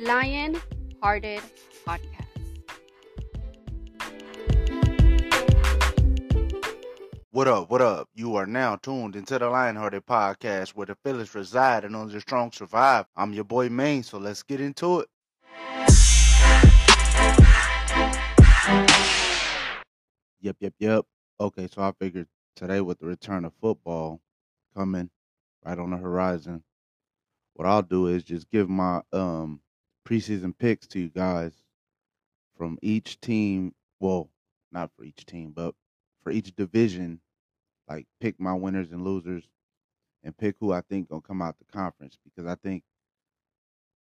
Lion Hearted Podcast. What up? What up? You are now tuned into the Lionhearted Podcast where the feelings reside and only the strong survive. I'm your boy Maine, so let's get into it. Yep, yep, yep. Okay, so I figured today with the return of football coming right on the horizon, what I'll do is just give my um preseason picks to you guys from each team. Well, not for each team, but for each division. Like pick my winners and losers, and pick who I think gonna come out the conference. Because I think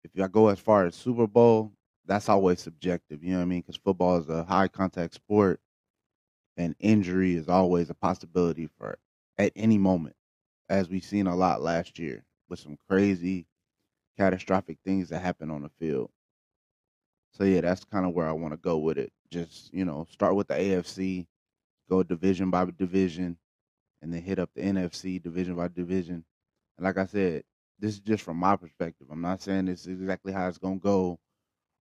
if I go as far as Super Bowl, that's always subjective. You know what I mean? Because football is a high contact sport, and injury is always a possibility for at any moment, as we've seen a lot last year with some crazy, catastrophic things that happen on the field. So yeah, that's kind of where I want to go with it. Just you know, start with the AFC, go division by division, and then hit up the NFC division by division. And like I said, this is just from my perspective. I'm not saying this is exactly how it's gonna go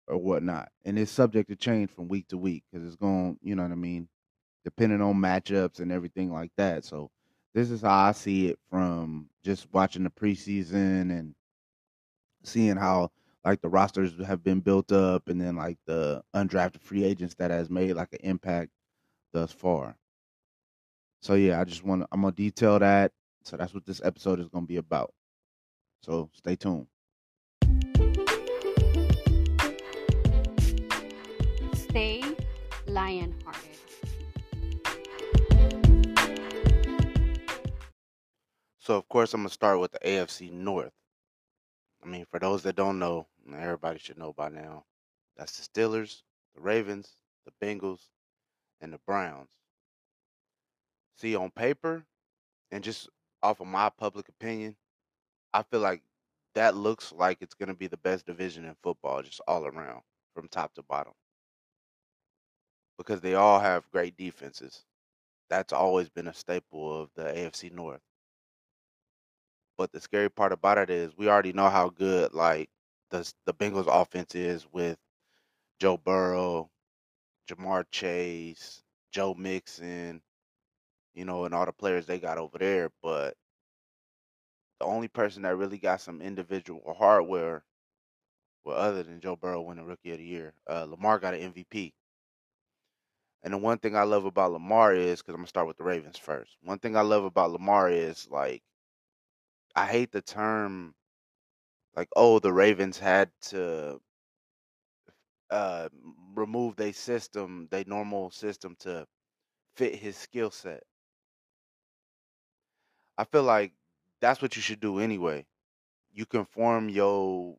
or whatnot. And it's subject to change from week to week because it's going, you know what I mean, depending on matchups and everything like that. So this is how I see it from just watching the preseason and seeing how like the rosters have been built up and then like the undrafted free agents that has made like an impact thus far. So yeah, I just want to I'm gonna detail that. So that's what this episode is gonna be about. So stay tuned. Stay lion hearted. So of course I'm gonna start with the AFC North. I mean, for those that don't know, everybody should know by now. That's the Steelers, the Ravens, the Bengals, and the Browns. See, on paper, and just off of my public opinion, I feel like that looks like it's gonna be the best division in football, just all around, from top to bottom. Because they all have great defenses. That's always been a staple of the AFC North. But the scary part about it is we already know how good like the the Bengals offense is with Joe Burrow, Ja'Marr Chase, Joe Mixon, you know, and all the players they got over there. But the only person that really got some individual hardware, well, other than Joe Burrow winning Rookie of the Year, uh, Lamar got an MVP. And the one thing I love about Lamar is because I'm gonna start with the Ravens first. One thing I love about Lamar is like I hate the term like oh the Ravens had to uh remove their system, their normal system to fit his skill set. I feel like that's what you should do anyway. You conform your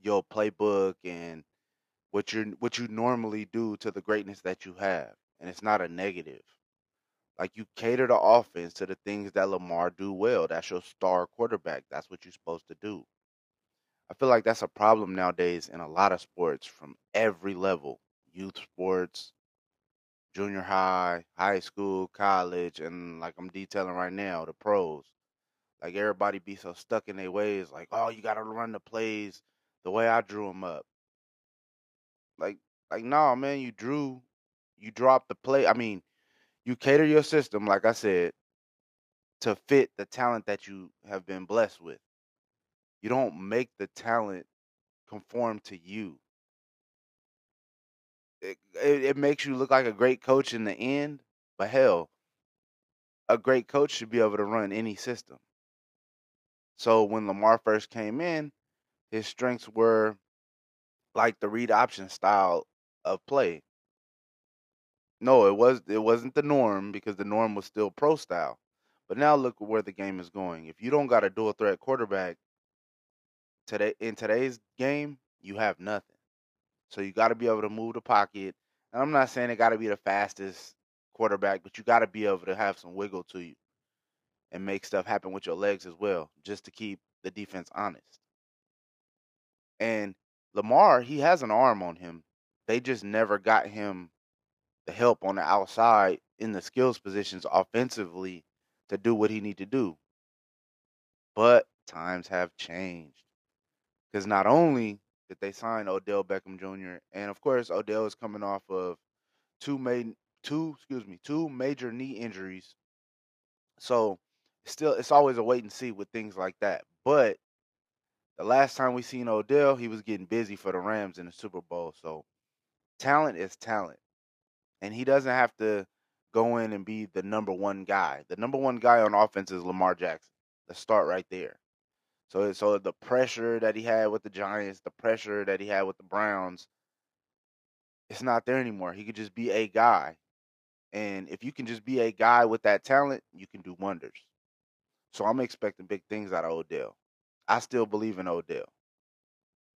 your playbook and what you what you normally do to the greatness that you have, and it's not a negative. Like you cater the offense to the things that Lamar do well. That's your star quarterback. That's what you're supposed to do. I feel like that's a problem nowadays in a lot of sports from every level. Youth sports, junior high, high school, college, and like I'm detailing right now, the pros. Like everybody be so stuck in their ways like, "Oh, you got to run the plays the way I drew them up." Like like no, man, you drew you dropped the play. I mean, you cater your system, like I said, to fit the talent that you have been blessed with. You don't make the talent conform to you. It, it, it makes you look like a great coach in the end, but hell, a great coach should be able to run any system. So when Lamar first came in, his strengths were like the read option style of play. No, it was it wasn't the norm because the norm was still pro style. But now look where the game is going. If you don't got a dual threat quarterback today in today's game, you have nothing. So you got to be able to move the pocket. And I'm not saying it got to be the fastest quarterback, but you got to be able to have some wiggle to you and make stuff happen with your legs as well, just to keep the defense honest. And Lamar, he has an arm on him. They just never got him the help on the outside in the skills positions offensively to do what he need to do. But times have changed. Because not only did they sign Odell Beckham Jr. And of course, Odell is coming off of two main two excuse me two major knee injuries. So still, it's always a wait and see with things like that. But the last time we seen Odell, he was getting busy for the Rams in the Super Bowl. So talent is talent, and he doesn't have to go in and be the number one guy. The number one guy on offense is Lamar Jackson. Let's start right there. So so the pressure that he had with the Giants, the pressure that he had with the Browns, it's not there anymore. He could just be a guy. And if you can just be a guy with that talent, you can do wonders. So I'm expecting big things out of Odell. I still believe in Odell.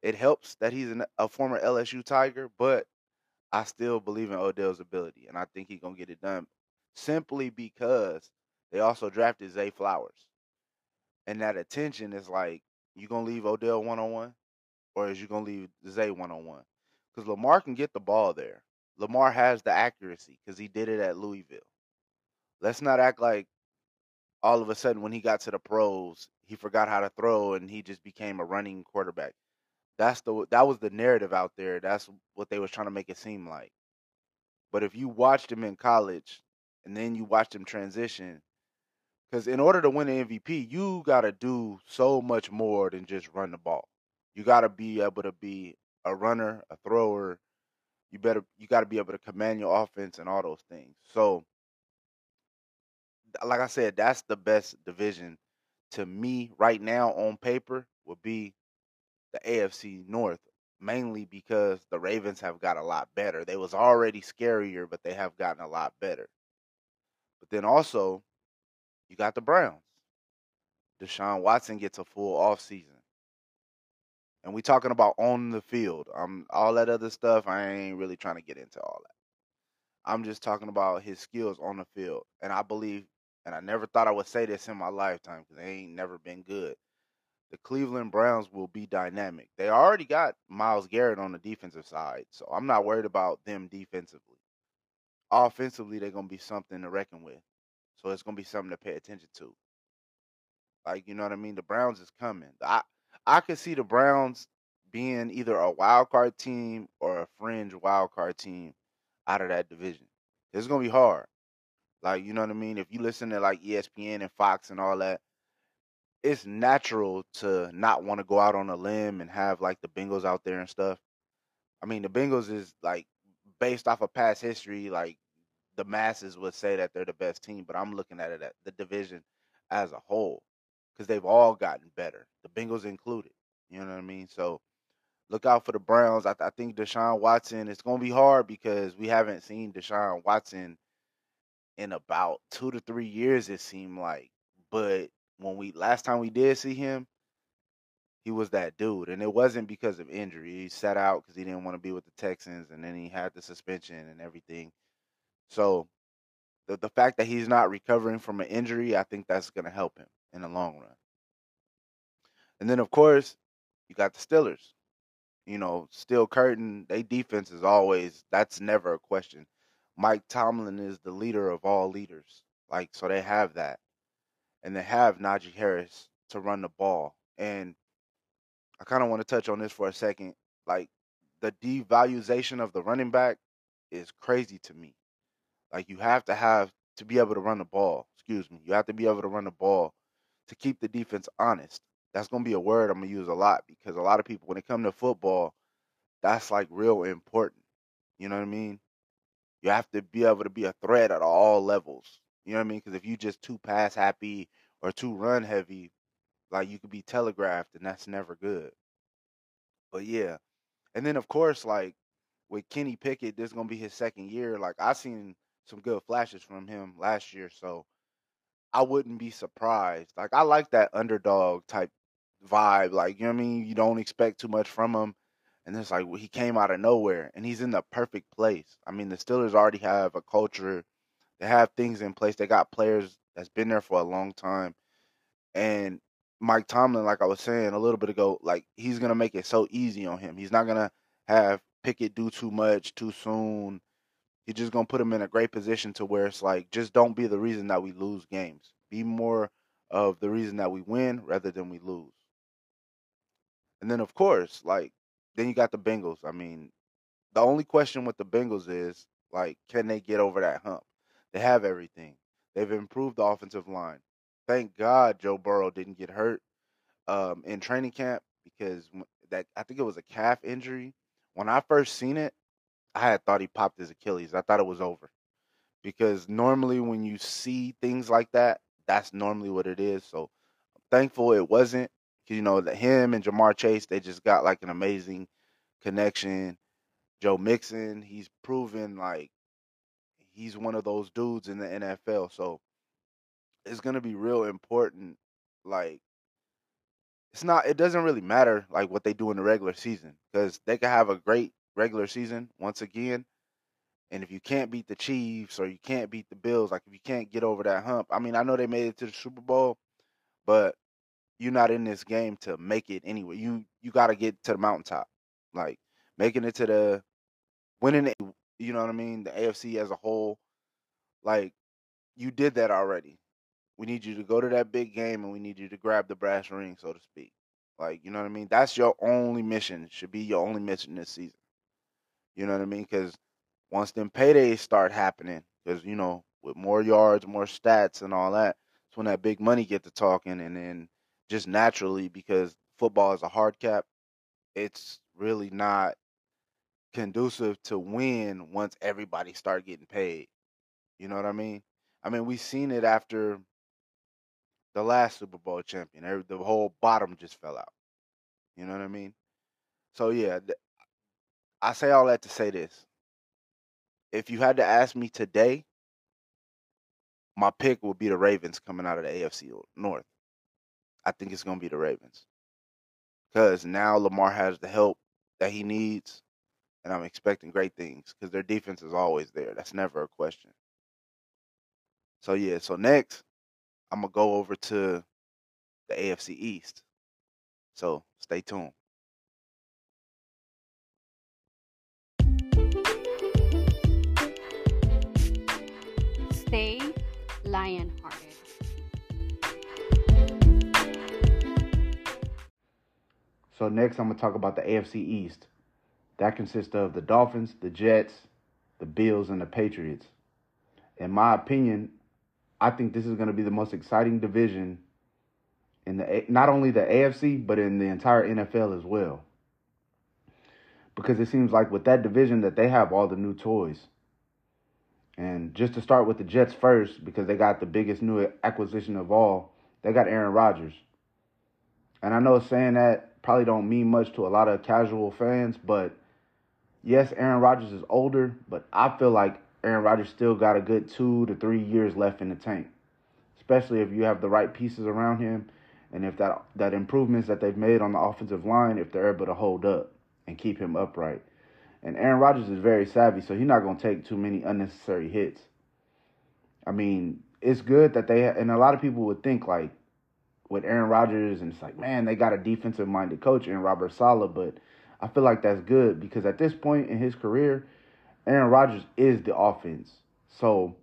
It helps that he's an, a former LSU Tiger, but I still believe in Odell's ability, and I think he's gonna get it done simply because they also drafted Zay Flowers, and that attention is like you gonna leave Odell one on one, or is you gonna leave Zay one on one? Because Lamar can get the ball there. Lamar has the accuracy because he did it at Louisville. Let's not act like all of a sudden when he got to the pros, he forgot how to throw and he just became a running quarterback. That's the that was the narrative out there. That's what they was trying to make it seem like. But if you watched him in college and then you watched him transition, because in order to win an MVP, you got to do so much more than just run the ball. You got to be able to be a runner, a thrower. You better you got to be able to command your offense and all those things. So, like I said, that's the best division to me right now on paper would be the AFC North, mainly because the Ravens have got a lot better. They was already scarier, but they have gotten a lot better. But then also, you got the Browns. Deshaun Watson gets a full off season. And we talking about on the field. Um all that other stuff, I ain't really trying to get into all that. I'm just talking about his skills on the field. And I believe and I never thought I would say this in my lifetime because they ain't never been good the Cleveland Browns will be dynamic. They already got Myles Garrett on the defensive side, so I'm not worried about them defensively. Offensively, they're gonna be something to reckon with. So it's gonna be something to pay attention to. Like you know what I mean? The Browns is coming. I I could see the Browns being either a wild card team or a fringe wild card team out of that division. It's gonna be hard. Like you know what I mean? If you listen to like ESPN and Fox and all that, it's natural to not want to go out on a limb and have like the Bengals out there and stuff. I mean, the Bengals is like based off of past history, like the masses would say that they're the best team, but I'm looking at it at the division as a whole because they've all gotten better, the Bengals included. You know what I mean? So look out for the Browns. I, I think Deshaun Watson. It's going to be hard because we haven't seen Deshaun Watson in about two to three years. It seemed like, but when we last time we did see him, he was that dude, and it wasn't because of injury. He sat out because he didn't want to be with the Texans, and then he had the suspension and everything. So, the the fact that he's not recovering from an injury, I think that's going to help him in the long run. And then, of course, you got the Steelers. You know, Steel Curtain, they defense is always that's never a question. Mike Tomlin is the leader of all leaders. Like, so they have that and they have Najee Harris to run the ball. And I kind of want to touch on this for a second. Like the devaluation of the running back is crazy to me. Like you have to have to be able to run the ball. Excuse me. You have to be able to run the ball to keep the defense honest. That's going to be a word I'm going to use a lot because a lot of people when it comes to football, that's like real important. You know what I mean? You have to be able to be a threat at all levels. You know what I mean? Because if you just too pass happy or too run heavy, like you could be telegraphed, and that's never good. But yeah, and then of course, like with Kenny Pickett, this is gonna be his second year. Like I seen some good flashes from him last year, so I wouldn't be surprised. Like I like that underdog type vibe. Like you know what I mean? You don't expect too much from him, and it's like he came out of nowhere, and he's in the perfect place. I mean, the Steelers already have a culture they have things in place. They got players that's been there for a long time. And Mike Tomlin, like I was saying a little bit ago, like he's gonna make it so easy on him. He's not gonna have Pickett do too much too soon. He's just gonna put him in a great position to where it's like just don't be the reason that we lose games. Be more of the reason that we win rather than we lose. And then of course, like then you got the Bengals. I mean, the only question with the Bengals is like, can they get over that hump? They have everything. They've improved the offensive line. Thank God Joe Burrow didn't get hurt um, in training camp because that I think it was a calf injury. When I first seen it, I had thought he popped his Achilles. I thought it was over because normally when you see things like that, that's normally what it is. So I'm thankful it wasn't. You know, that him and Ja'Marr Chase, they just got like an amazing connection. Joe Mixon, he's proven like he's one of those dudes in the NFL. So it's gonna be real important. Like it's not. It doesn't really matter like what they do in the regular season because they can have a great regular season once again. And if you can't beat the Chiefs or you can't beat the Bills, like if you can't get over that hump, I mean, I know they made it to the Super Bowl, but you're not in this game to make it anyway. You you got to get to the mountaintop, like making it to the winning. You know what I mean? The AFC as a whole, like you did that already. We need you to go to that big game and we need you to grab the brass ring, so to speak. Like, you know what I mean? That's your only mission. Should be your only mission this season. You know what I mean? Because once them paydays start happening, because you know, with more yards, more stats, and all that, it's when that big money get to talking, and then just naturally, because football is a hard cap, it's really not conducive to win once everybody start getting paid. You know what I mean? I mean, we seen it after the last Super Bowl champion. The whole bottom just fell out. You know what I mean? So yeah, I say all that to say this. If you had to ask me today, my pick would be the Ravens coming out of the AFC North. I think it's going to be the Ravens. Because now Lamar has the help that he needs, and I'm expecting great things because their defense is always there. That's never a question. So, yeah, so next, I'm going to go over to the AFC East. So, stay tuned. Stay lion hearted. So, next, I'm going to talk about the AFC East. That consists of the Dolphins, the Jets, the Bills, and the Patriots. In my opinion, I think this is going to be the most exciting division in the not only the AFC but in the entire NFL as well. Because it seems like with that division that they have all the new toys. And just to start with the Jets first, because they got the biggest new acquisition of all, they got Aaron Rodgers. And I know saying that probably don't mean much to a lot of casual fans, but yes, Aaron Rodgers is older, but I feel like Aaron Rodgers still got a good two to three years left in the tank, especially if you have the right pieces around him, and if that that improvements that they've made on the offensive line, if they're able to hold up and keep him upright. And Aaron Rodgers is very savvy, so he's not going to take too many unnecessary hits. I mean, it's good that they and a lot of people would think like with Aaron Rodgers, and it's like, man, they got a defensive minded coach in Robert Saleh, but I feel like that's good because at this point in his career Aaron Rodgers is the offense. So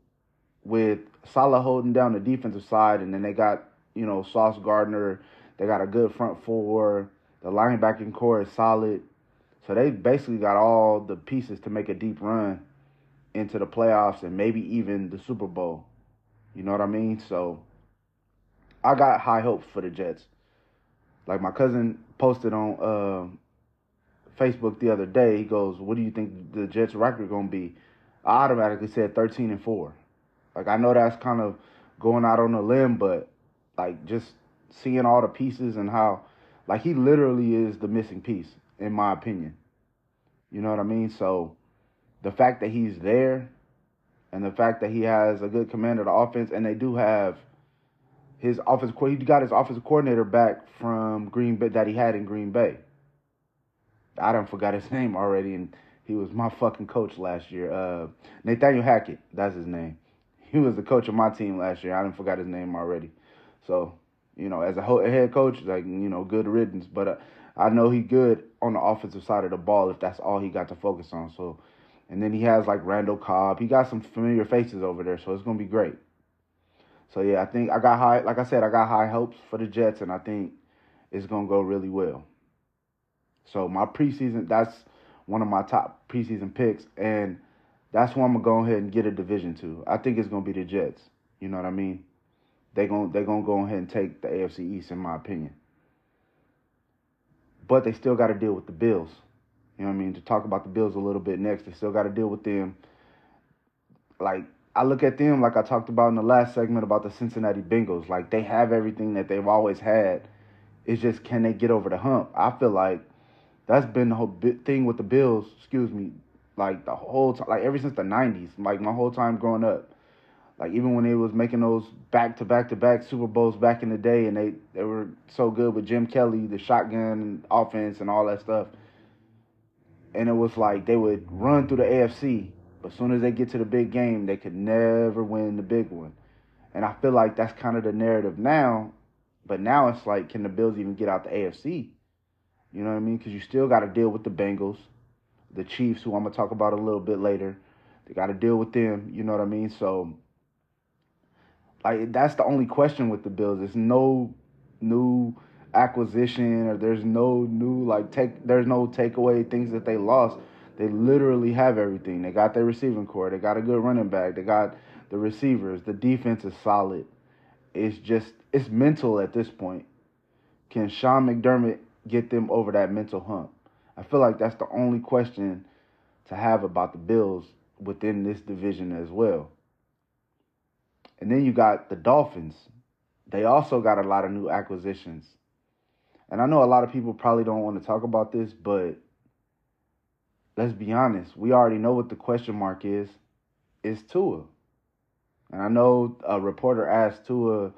with Saleh holding down the defensive side, and then they got you know Sauce Gardner, they got a good front four. The linebacking corps is solid. So they basically got all the pieces to make a deep run into the playoffs and maybe even the Super Bowl. You know what I mean? So I got high hopes for the Jets. Like my cousin posted on uh, Facebook the other day. He goes, "What do you think the Jets' record going to be?" I automatically said 13 and four. Like I know that's kind of going out on a limb, but like just seeing all the pieces and how, like he literally is the missing piece in my opinion. You know what I mean? So the fact that he's there and the fact that he has a good command of the offense and they do have his offense he got his offensive coordinator back from Green Bay that he had in Green Bay. I don't forgot his name already, and he was my fucking coach last year. Uh, Nathaniel Hackett, that's his name. He was the coach of my team last year. I didn't forgot his name already. So, you know, as a head coach, like you know, good riddance. But uh, I know he good on the offensive side of the ball if that's all he got to focus on. So, and then he has like Randall Cobb. He got some familiar faces over there, so it's gonna be great. So yeah, I think I got high. Like I said, I got high hopes for the Jets, and I think it's gonna go really well. So my preseason, that's one of my top preseason picks, and that's why I'm gonna go ahead and get a division to. I think it's gonna be the Jets. You know what I mean? They gonna they gonna go ahead and take the AFC East, in my opinion. But they still got to deal with the Bills. You know what I mean? To talk about the Bills a little bit next, they still got to deal with them. Like I look at them like I talked about in the last segment about the Cincinnati Bengals. Like they have everything that they've always had. It's just can they get over the hump? I feel like that's been the whole thing with the Bills. Excuse me, like the whole time, like ever since the '90s, like my whole time growing up. Like even when they was making those back to back to back Super Bowls back in the day, and they they were so good with Jim Kelly, the shotgun offense, and all that stuff. And it was like they would run through the AFC, but as soon as they get to the big game, they could never win the big one. And I feel like that's kind of the narrative now. But now it's like, can the Bills even get out the AFC? You know what I mean? Because you still got to deal with the Bengals, the Chiefs, who I'm gonna talk about a little bit later. They got to deal with them. You know what I mean? So like that's the only question with the Bills. There's no new acquisition or there's no new like take there's no takeaway things that they lost. They literally have everything. They got their receiving corps. They got a good running back. They got the receivers. The defense is solid. It's just it's mental at this point. Can Sean McDermott get them over that mental hump? I feel like that's the only question to have about the Bills within this division as well. And then you got the Dolphins. They also got a lot of new acquisitions. And I know a lot of people probably don't want to talk about this, but let's be honest. We already know what the question mark is. Is Tua. And I know a reporter asked Tua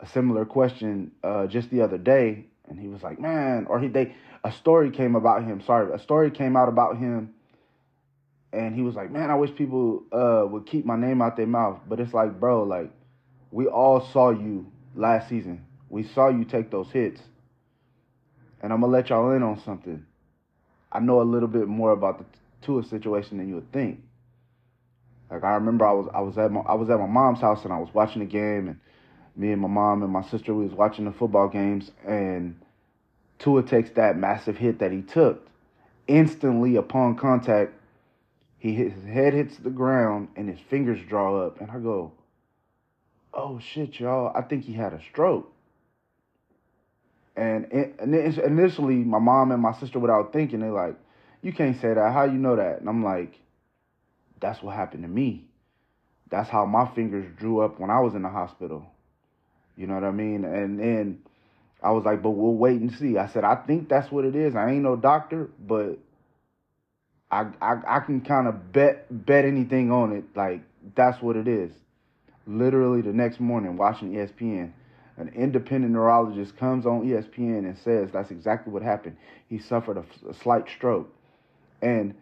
a similar question uh, just the other day, and he was like, "Man," or he they a story came about him. Sorry, a story came out about him and he was like, "Man, I wish people uh, would keep my name out their mouth." But it's like, bro, like we all saw you last season. We saw you take those hits, and I'm gonna let y'all in on something. I know a little bit more about the Tua situation than you would think. Like I remember, I was I was at my I was at my mom's house and I was watching the game, and me and my mom and my sister we was watching the football games, and Tua takes that massive hit that he took. Instantly upon contact, he his head hits the ground and his fingers draw up, and I go, "Oh shit, y'all! I think he had a stroke." And, initially, my mom and my sister, without thinking, they're like, "You can't say that. How you know that?" And I'm like, "That's what happened to me. That's how my fingers drew up when I was in the hospital." You know what I mean? And then I was like, "But we'll wait and see." I said, "I think that's what it is. I ain't no doctor, but." I I, I can kind of bet bet anything on it. Like that's what it is. Literally the next morning, watching ESPN, an independent neurologist comes on ESPN and says that's exactly what happened. He suffered a, a slight stroke, and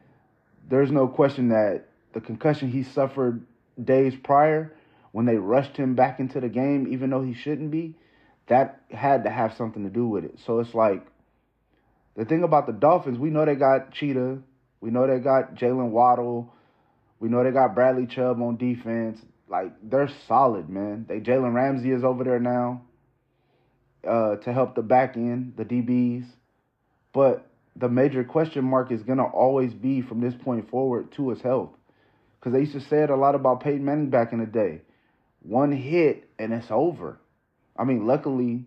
there's no question that the concussion he suffered days prior, when they rushed him back into the game, even though he shouldn't be, that had to have something to do with it. So it's like the thing about the Dolphins, we know they got Cheetah, we know they got Jaylen Waddle. We know they got Bradley Chubb on defense. Like they're solid, man. They Jalen Ramsey is over there now uh, to help the back end, the DBs. But the major question mark is gonna always be from this point forward to his health, because they used to say it a lot about Peyton Manning back in the day. One hit and it's over. I mean, luckily,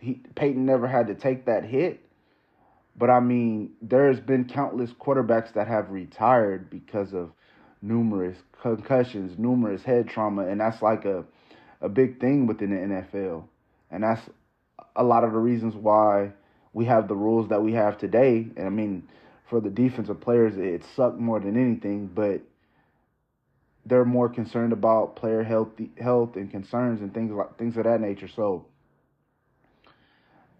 he, Peyton never had to take that hit but I mean, there's been countless quarterbacks that have retired because of numerous concussions, numerous head trauma, and that's like a a big thing within the NFL. And that's a lot of the reasons why we have the rules that we have today. And I mean, for the defensive players, it sucked more than anything, but they're more concerned about player health, health and concerns and things like things of that nature. So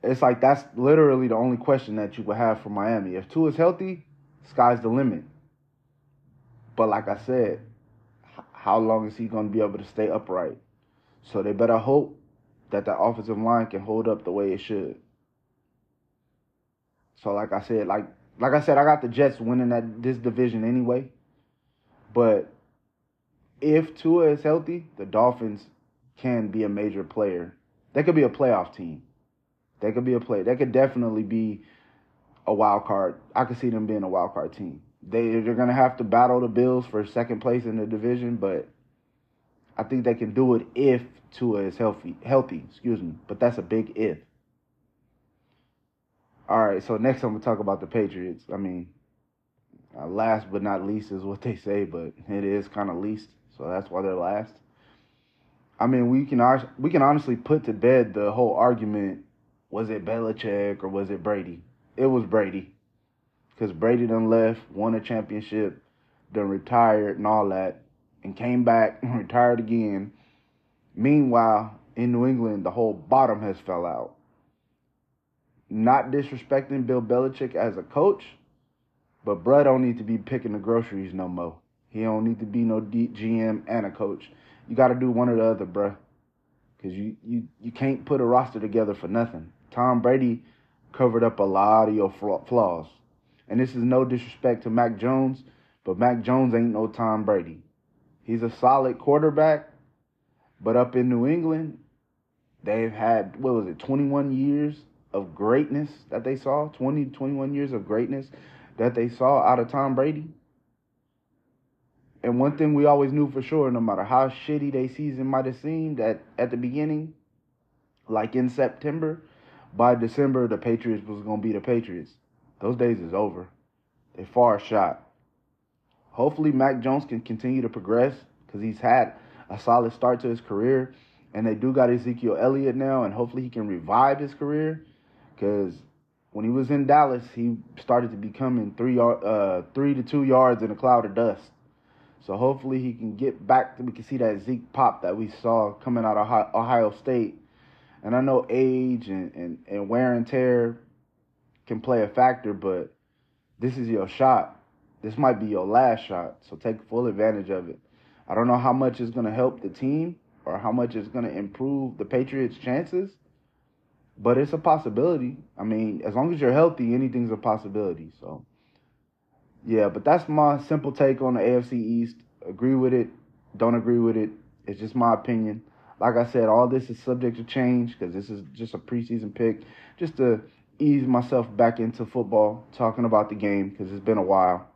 it's like that's literally the only question that you would have for Miami. If Tua is healthy, sky's the limit. But like I said, how long is he going to be able to stay upright? So they better hope that the offensive line can hold up the way it should. So like I said, like like I said, I got the Jets winning that this division anyway. But if Tua is healthy, the Dolphins can be a major player. They could be a playoff team. They could be a play. They could definitely be a wild card. I could see them being a wild card team. They they're gonna have to battle the Bills for second place in the division, but I think they can do it if Tua is healthy. Healthy, excuse me. But that's a big if. All right, so next I'm gonna talk about the Patriots. I mean, uh, last but not least is what they say, but it is kind of least, so that's why they're last. I mean, we can we can honestly put to bed the whole argument: was it Belichick or was it Brady? It was Brady, because Brady done left, won a championship, done retired and all that, and came back and retired again. Meanwhile, in New England, the whole bottom has fell out. Not disrespecting Bill Belichick as a coach, but bruh don't need to be picking the groceries no more. He don't need to be no GM and a coach. You got to do one or the other, bruh. Because you, you, you can't put a roster together for nothing. Tom Brady covered up a lot of your flaws. And this is no disrespect to Mac Jones, but Mac Jones ain't no Tom Brady. He's a solid quarterback, but up in New England, they've had, what was it, 21 years of greatness that they saw? 20, 21 years of greatness that they saw out of Tom Brady. And one thing we always knew for sure, no matter how shitty their season might have seemed at, at the beginning, like in September, by December, the Patriots was going to be the Patriots. Those days is over. They far shot. Hopefully, Mac Jones can continue to progress because he's had a solid start to his career. And they do got Ezekiel Elliott now, and hopefully he can revive his career because when he was in Dallas, he started to becoming three uh, three to two yards in a cloud of dust. So hopefully he can get back. To, we can see that Zeke pop that we saw coming out of Ohio State. And I know age and, and, and wear and tear can play a factor, but this is your shot. This might be your last shot. So take full advantage of it. I don't know how much is going to help the team or how much is going to improve the Patriots' chances, but it's a possibility. I mean, as long as you're healthy, anything's a possibility. So yeah, but that's my simple take on the AFC East. Agree with it, don't agree with it. It's just my opinion. Like I said, all this is subject to change because this is just a preseason pick, just to ease myself back into football, talking about the game because it's been a while.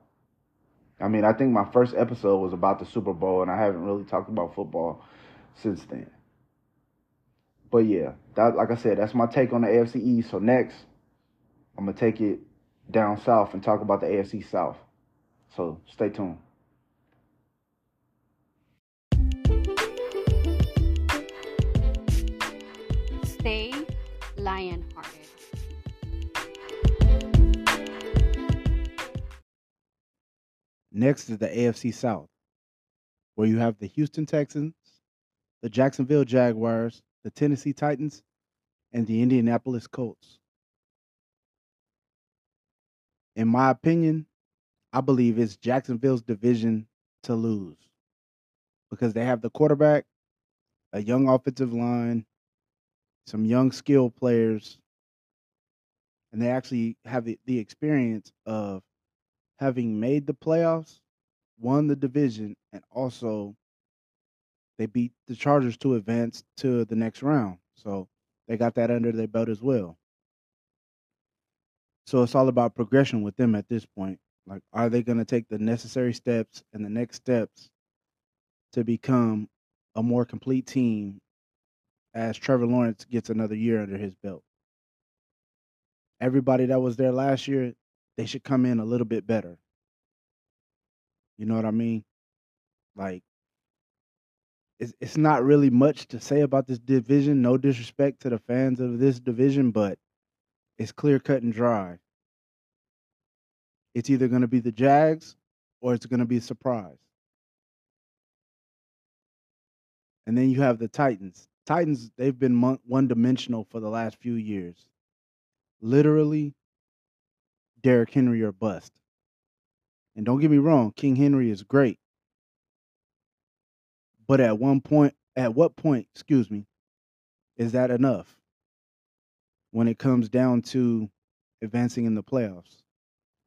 I mean, I think my first episode was about the Super Bowl, and I haven't really talked about football since then. But yeah, that like I said, that's my take on the AFC East. So next, I'm gonna take it down south and talk about the AFC South. So stay tuned. Stay lion hearted. Next is the AFC South, where you have the Houston Texans, the Jacksonville Jaguars, the Tennessee Titans, and the Indianapolis Colts in my opinion, I believe it's Jacksonville's division to lose because they have the quarterback, a young offensive line, some young skill players, and they actually have the, the experience of having made the playoffs, won the division, and also they beat the Chargers to advance to the next round. So they got that under their belt as well. So it's all about progression with them at this point. Like, are they going to take the necessary steps and the next steps to become a more complete team as Trevor Lawrence gets another year under his belt? Everybody that was there last year, they should come in a little bit better. You know what I mean? Like, it's it's not really much to say about this division. No disrespect to the fans of this division, but it's clear cut and dry. It's either going to be the Jags or it's going to be a surprise. And then you have the Titans. Titans, they've been one dimensional for the last few years. Literally, Derrick Henry or bust. And don't get me wrong, King Henry is great. But at one point, at what point, excuse me, is that enough? When it comes down to advancing in the playoffs.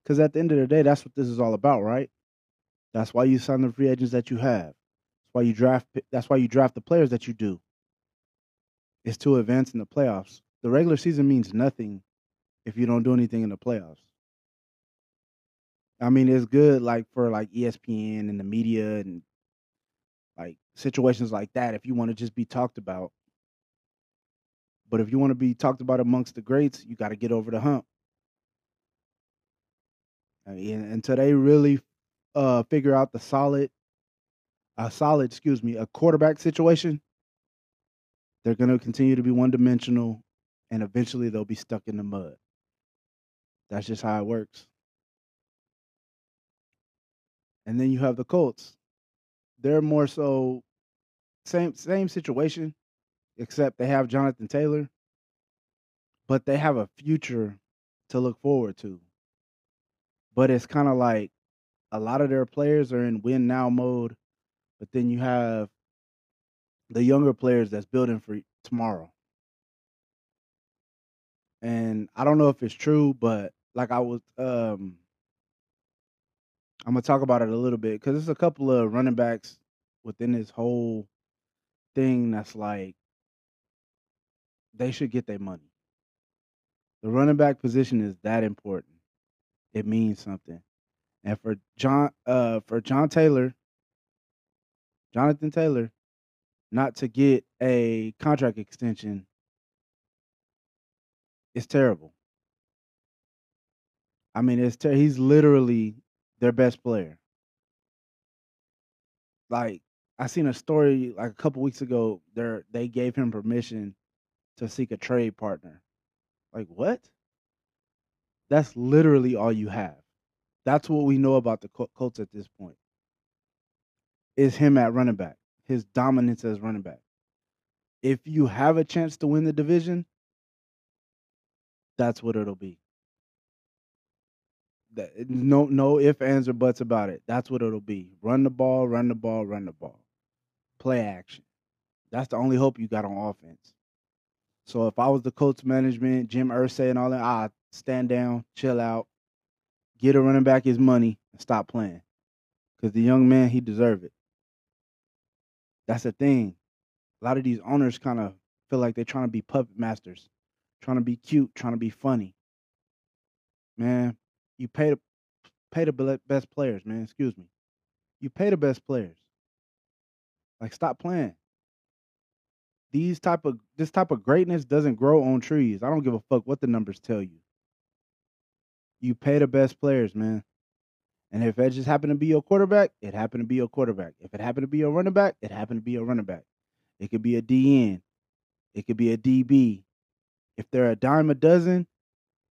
Because at the end of the day, that's what this is all about, right? That's why you sign the free agents that you have. That's why you draft. That's why you draft the players that you do. It's to advance in the playoffs. The regular season means nothing if you don't do anything in the playoffs. I mean, it's good like for like ESPN and the media and like situations like that if you want to just be talked about. But if you want to be talked about amongst the greats, you got to get over the hump. Mean, until they really uh, figure out the solid, a solid, excuse me, a quarterback situation, they're going to continue to be one dimensional and eventually they'll be stuck in the mud. That's just how it works. And then you have the Colts. They're more so same same situation, except they have Jonathan Taylor, but they have a future to look forward to. But it's kind of like a lot of their players are in win now mode, but then you have the younger players that's building for tomorrow. And I don't know if it's true, but like I was um I'm gonna talk about it a little bit because there's a couple of running backs within this whole thing that's like they should get their money. The running back position is that important. It means something. And for John uh for John Taylor, Jonathan Taylor, not to get a contract extension it's terrible. I mean, it's ter- he's literally their best player. Like I seen a story like a couple weeks ago. There they gave him permission to seek a trade partner. Like what? That's literally all you have. That's what we know about the Colts at this point. Is him at running back, his dominance as running back. If you have a chance to win the division, that's what it'll be. That, eh, no, no if, ands, or buts about it. That's what it'll be. Run the ball, run the ball, run the ball. Play action. That's the only hope you got on offense. So if I was the Colts management, Jim Irsay and all that, I stand down, chill out, get a running back his money, and stop playing. Because the young man, he deserve it. That's the thing. A lot of these owners kind of feel like they're trying to be puppet masters trying to be cute, trying to be funny. Man, you pay the pay the best players, man. Excuse me. You pay the best players. Like stop playing. These type of this type of greatness doesn't grow on trees. I don't give a fuck what the numbers tell you. You pay the best players, man. And if it just happened to be your quarterback, it happened to be your quarterback. If it happened to be your running back, it happened to be your running back. It could be a DN. It could be a DB. If they're a dime a dozen,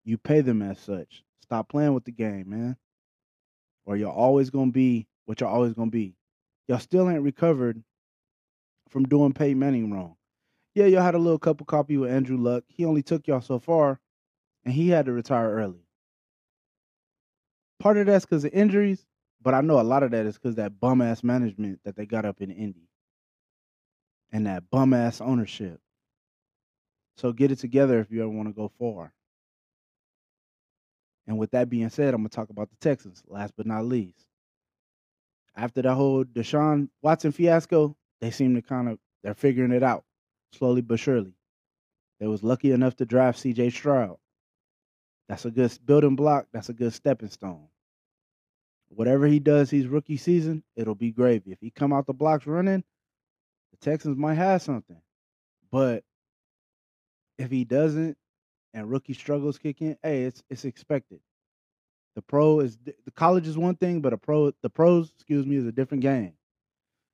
you pay them as such. Stop playing with the game, man. Or you're always gonna be what you're always gonna be. Y'all still ain't recovered from doing Peyton Manning wrong. Yeah, y'all had a little couple copy with Andrew Luck. He only took y'all so far, and he had to retire early. Part of that's because of injuries, but I know a lot of that is because that bum ass management that they got up in Indy and that bum ass ownership. So get it together if you ever want to go far. And with that being said, I'm gonna talk about the Texans. Last but not least, after the whole Deshaun Watson fiasco, they seem to kind of they're figuring it out slowly but surely. They was lucky enough to draft C.J. Stroud. That's a good building block. That's a good stepping stone. Whatever he does his rookie season, it'll be gravy. If he come out the blocks running, the Texans might have something. But if he doesn't and rookie struggles kick in, hey, it's it's expected. The pro is the college is one thing, but a pro the pros, excuse me, is a different game.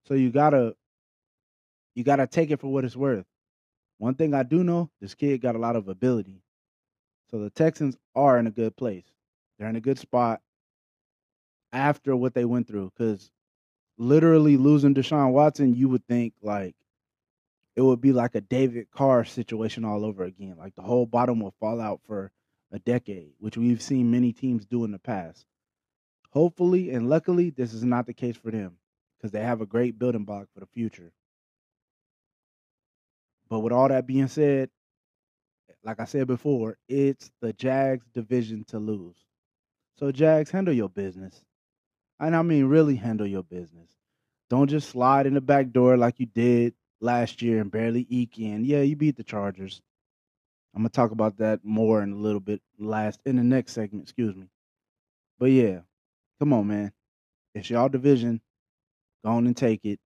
So you gotta you gotta take it for what it's worth. One thing I do know, this kid got a lot of ability. So the Texans are in a good place. They're in a good spot after what they went through. Because literally losing Deshaun Watson, you would think like it would be like a David Carr situation all over again. Like the whole bottom will fall out for a decade, which we've seen many teams do in the past. Hopefully and luckily, this is not the case for them because they have a great building block for the future. But with all that being said, like I said before, it's the Jags division to lose. So, Jags, handle your business. And I mean, really handle your business. Don't just slide in the back door like you did last year and barely eke in. Yeah, you beat the Chargers. I'm gonna talk about that more in a little bit last in the next segment, excuse me. But yeah, come on, man. It's y'all division. Go on and take it.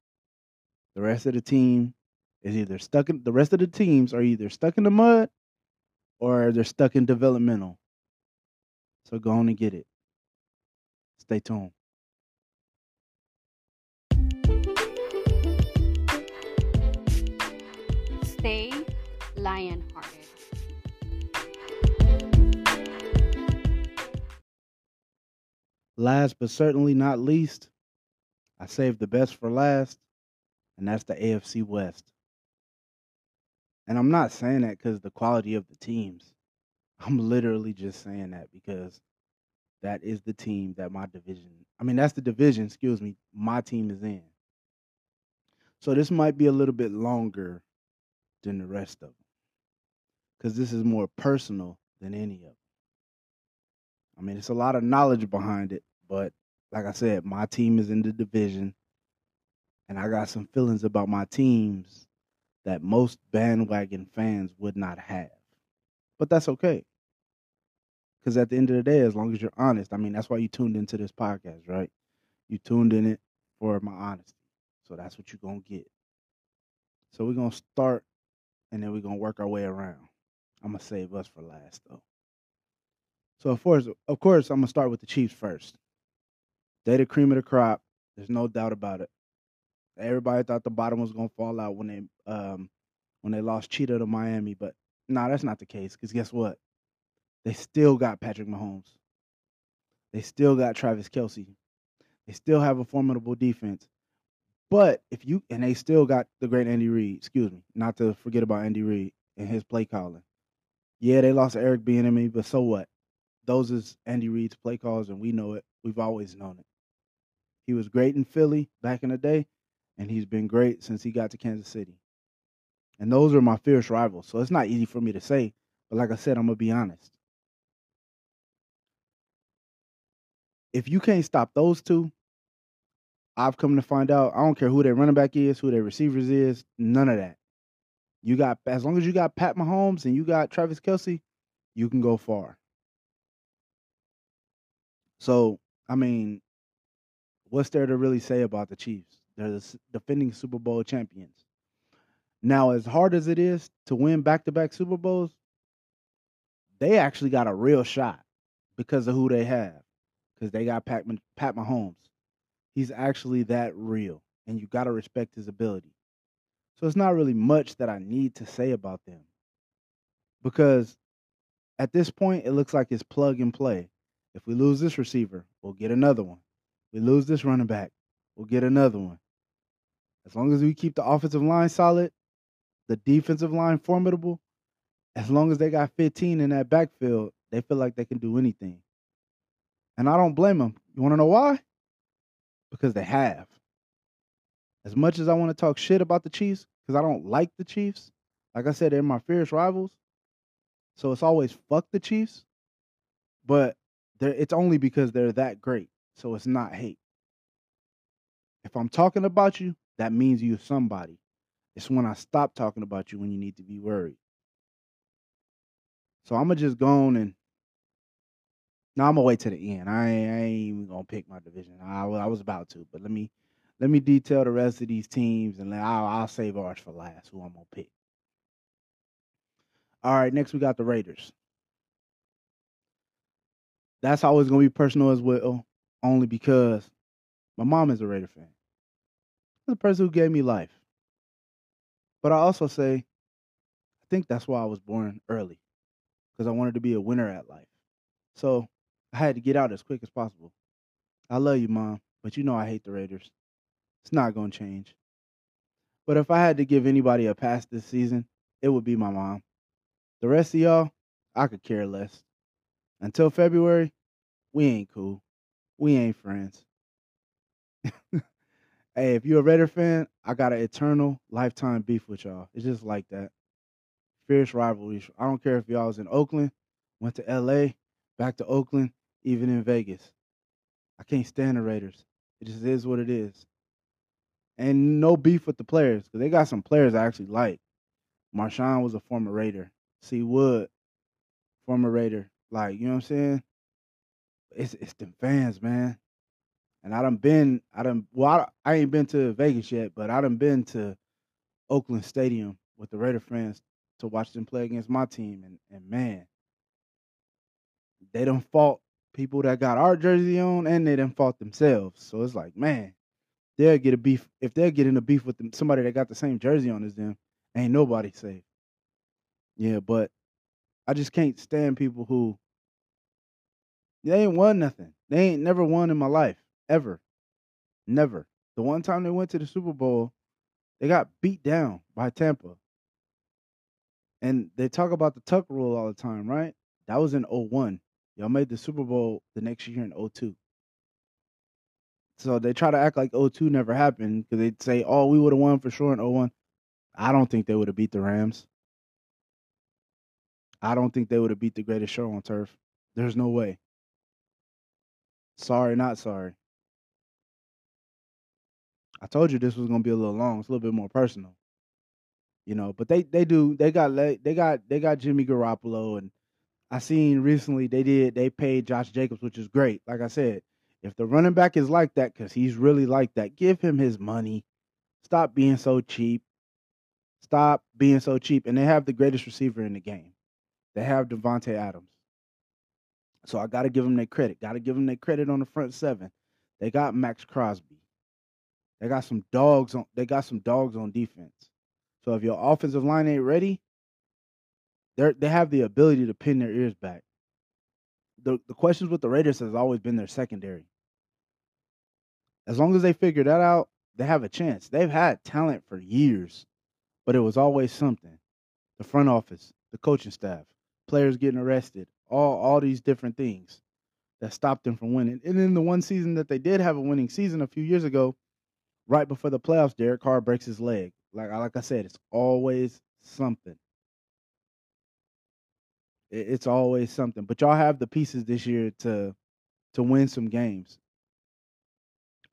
The rest of the team is either stuck in the rest of the teams are either stuck in the mud or they're stuck in developmental. So go on and get it. Stay tuned. Stay lion-hearted. Last but certainly not least, I saved the best for last, and that's the AFC West. And I'm not saying that because the quality of the teams. I'm literally just saying that because that is the team that my division, I mean, that's the division, excuse me, my team is in. So this might be a little bit longer than the rest of them because this is more personal than any of them. I mean, it's a lot of knowledge behind it, but like I said, my team is in the division, and I got some feelings about my teams that most bandwagon fans would not have. But that's okay. Because at the end of the day, as long as you're honest, I mean, that's why you tuned into this podcast, right? You tuned in it for my honesty. So that's what you're going to get. So we're going to start and then we're going to work our way around. I'm going to save us for last, though. So, of course, of course, I'm going to start with the Chiefs first. They the cream of the crop. There's no doubt about it. Everybody thought the bottom was gonna fall out when they um when they lost Cheetah to Miami, but no, nah, that's not the case. Because guess what? They still got Patrick Mahomes. They still got Travis Kelce. They still have a formidable defense. But if you and they still got the great Andy Reid, excuse me, not to forget about Andy Reid and his play calling. Yeah, they lost Eric Bieniemy, but so what? Those is Andy Reid's play calls, and we know it. We've always known it. He was great in Philly back in the day, and he's been great since he got to Kansas City. And those are my fierce rivals. So it's not easy for me to say, but like I said, I'm gonna be honest. If you can't stop those two, I've come to find out I don't care who their running back is, who their receivers is, none of that. You got as long as you got Pat Mahomes and you got Travis Kelce, you can go far. So, I mean, what's there to really say about the Chiefs? They're the defending Super Bowl champions. Now, as hard as it is to win back to back Super Bowls, they actually got a real shot because of who they have. Because they got Pat, Pat Mahomes. He's actually that real, and you got to respect his ability. So it's not really much that I need to say about them. Because at this point, it looks like it's plug and play. If we lose this receiver, we'll get another one. We lose this running back, we'll get another one. As long as we keep the offensive line solid, the defensive line formidable, as long as they got 15 in that backfield, they feel like they can do anything. And I don't blame them. You want to know why? Because they have. As much as I want to talk shit about the Chiefs, because I don't like the Chiefs, like I said, they're my fierce rivals. So it's always fuck the Chiefs. But it's only because they're that great. So it's not hate. If I'm talking about you, that means you're somebody. It's when I stop talking about you when you need to be worried. So I'm gonna just go on and now I'm gonna wait to the end. I ain't, I ain't even gonna pick my division. I, I was about to, but let me let me detail the rest of these teams and I'll, I'll save ours for last. Who I'm gonna pick. All right, next we got the Raiders. That's always gonna be personal as well, only because my mom is a Raider fan. The person who gave me life. But I also say, I think that's why I was born early, because I wanted to be a winner at life. So I had to get out as quick as possible. I love you, mom, but you know I hate the Raiders. It's not going to change. But if I had to give anybody a pass this season, it would be my mom. The rest of y'all, I could care less. Until February, we ain't cool. We ain't friends. hey, if you're a Raider fan, I got an eternal lifetime beef with y'all. It's just like that. Fierce rivalry. I don't care if y'all was in Oakland, went to LA, back to Oakland, even in Vegas. I can't stand the Raiders. It just is what it is. And no beef with the players, because they got some players I actually like. Marshawn was a former Raider. C Wood, former Raider. Like, you know what I'm saying? It's it's them fans, man. And I done been, I done, well, I, I ain't been to Vegas yet, but I done been to Oakland Stadium with the Raider fans to watch them play against my team. And, and man, they done fought people that got our jersey on and they done fought themselves. So it's like, man, they'll get a beef. If they're getting a beef with them, somebody that got the same jersey on as them, ain't nobody safe. Yeah, but I just can't stand people who they ain't won nothing. They ain't never won in my life. Ever. Never. The one time they went to the Super Bowl, they got beat down by Tampa. And they talk about the Tuck rule all the time, right? That was in 01. Y'all made the Super Bowl the next year in 02. So they try to act like 02 never happened because they'd say, oh, we would have won for sure in 01. I don't think they would have beat the Rams. I don't think they would have beat the greatest show on turf. There's no way. Sorry, not sorry. I told you this was gonna be a little long. It's a little bit more personal, you know. But they they do they got they got they got Jimmy Garoppolo and I seen recently they did they paid Josh Jacobs, which is great. Like I said, if the running back is like that, because he's really like that, give him his money. Stop being so cheap. Stop being so cheap. And they have the greatest receiver in the game. They have Davante Adams. So I got to give them their credit. Got to give them their credit on the front seven. They got Maxx Crosby. They got some dogs on. They got some dogs on defense. So if your offensive line ain't ready, they they have the ability to pin their ears back. The the questions with the Raiders has always been their secondary. As long as they figure that out, they have a chance. They've had talent for years, but it was always something. The front office, the coaching staff, players getting arrested, all all these different things that stopped them from winning. And in the one season that they did have a winning season a few years ago, right before the playoffs, Derek Carr breaks his leg. Like like I said, it's always something. It's always something. But y'all have the pieces this year to to win some games.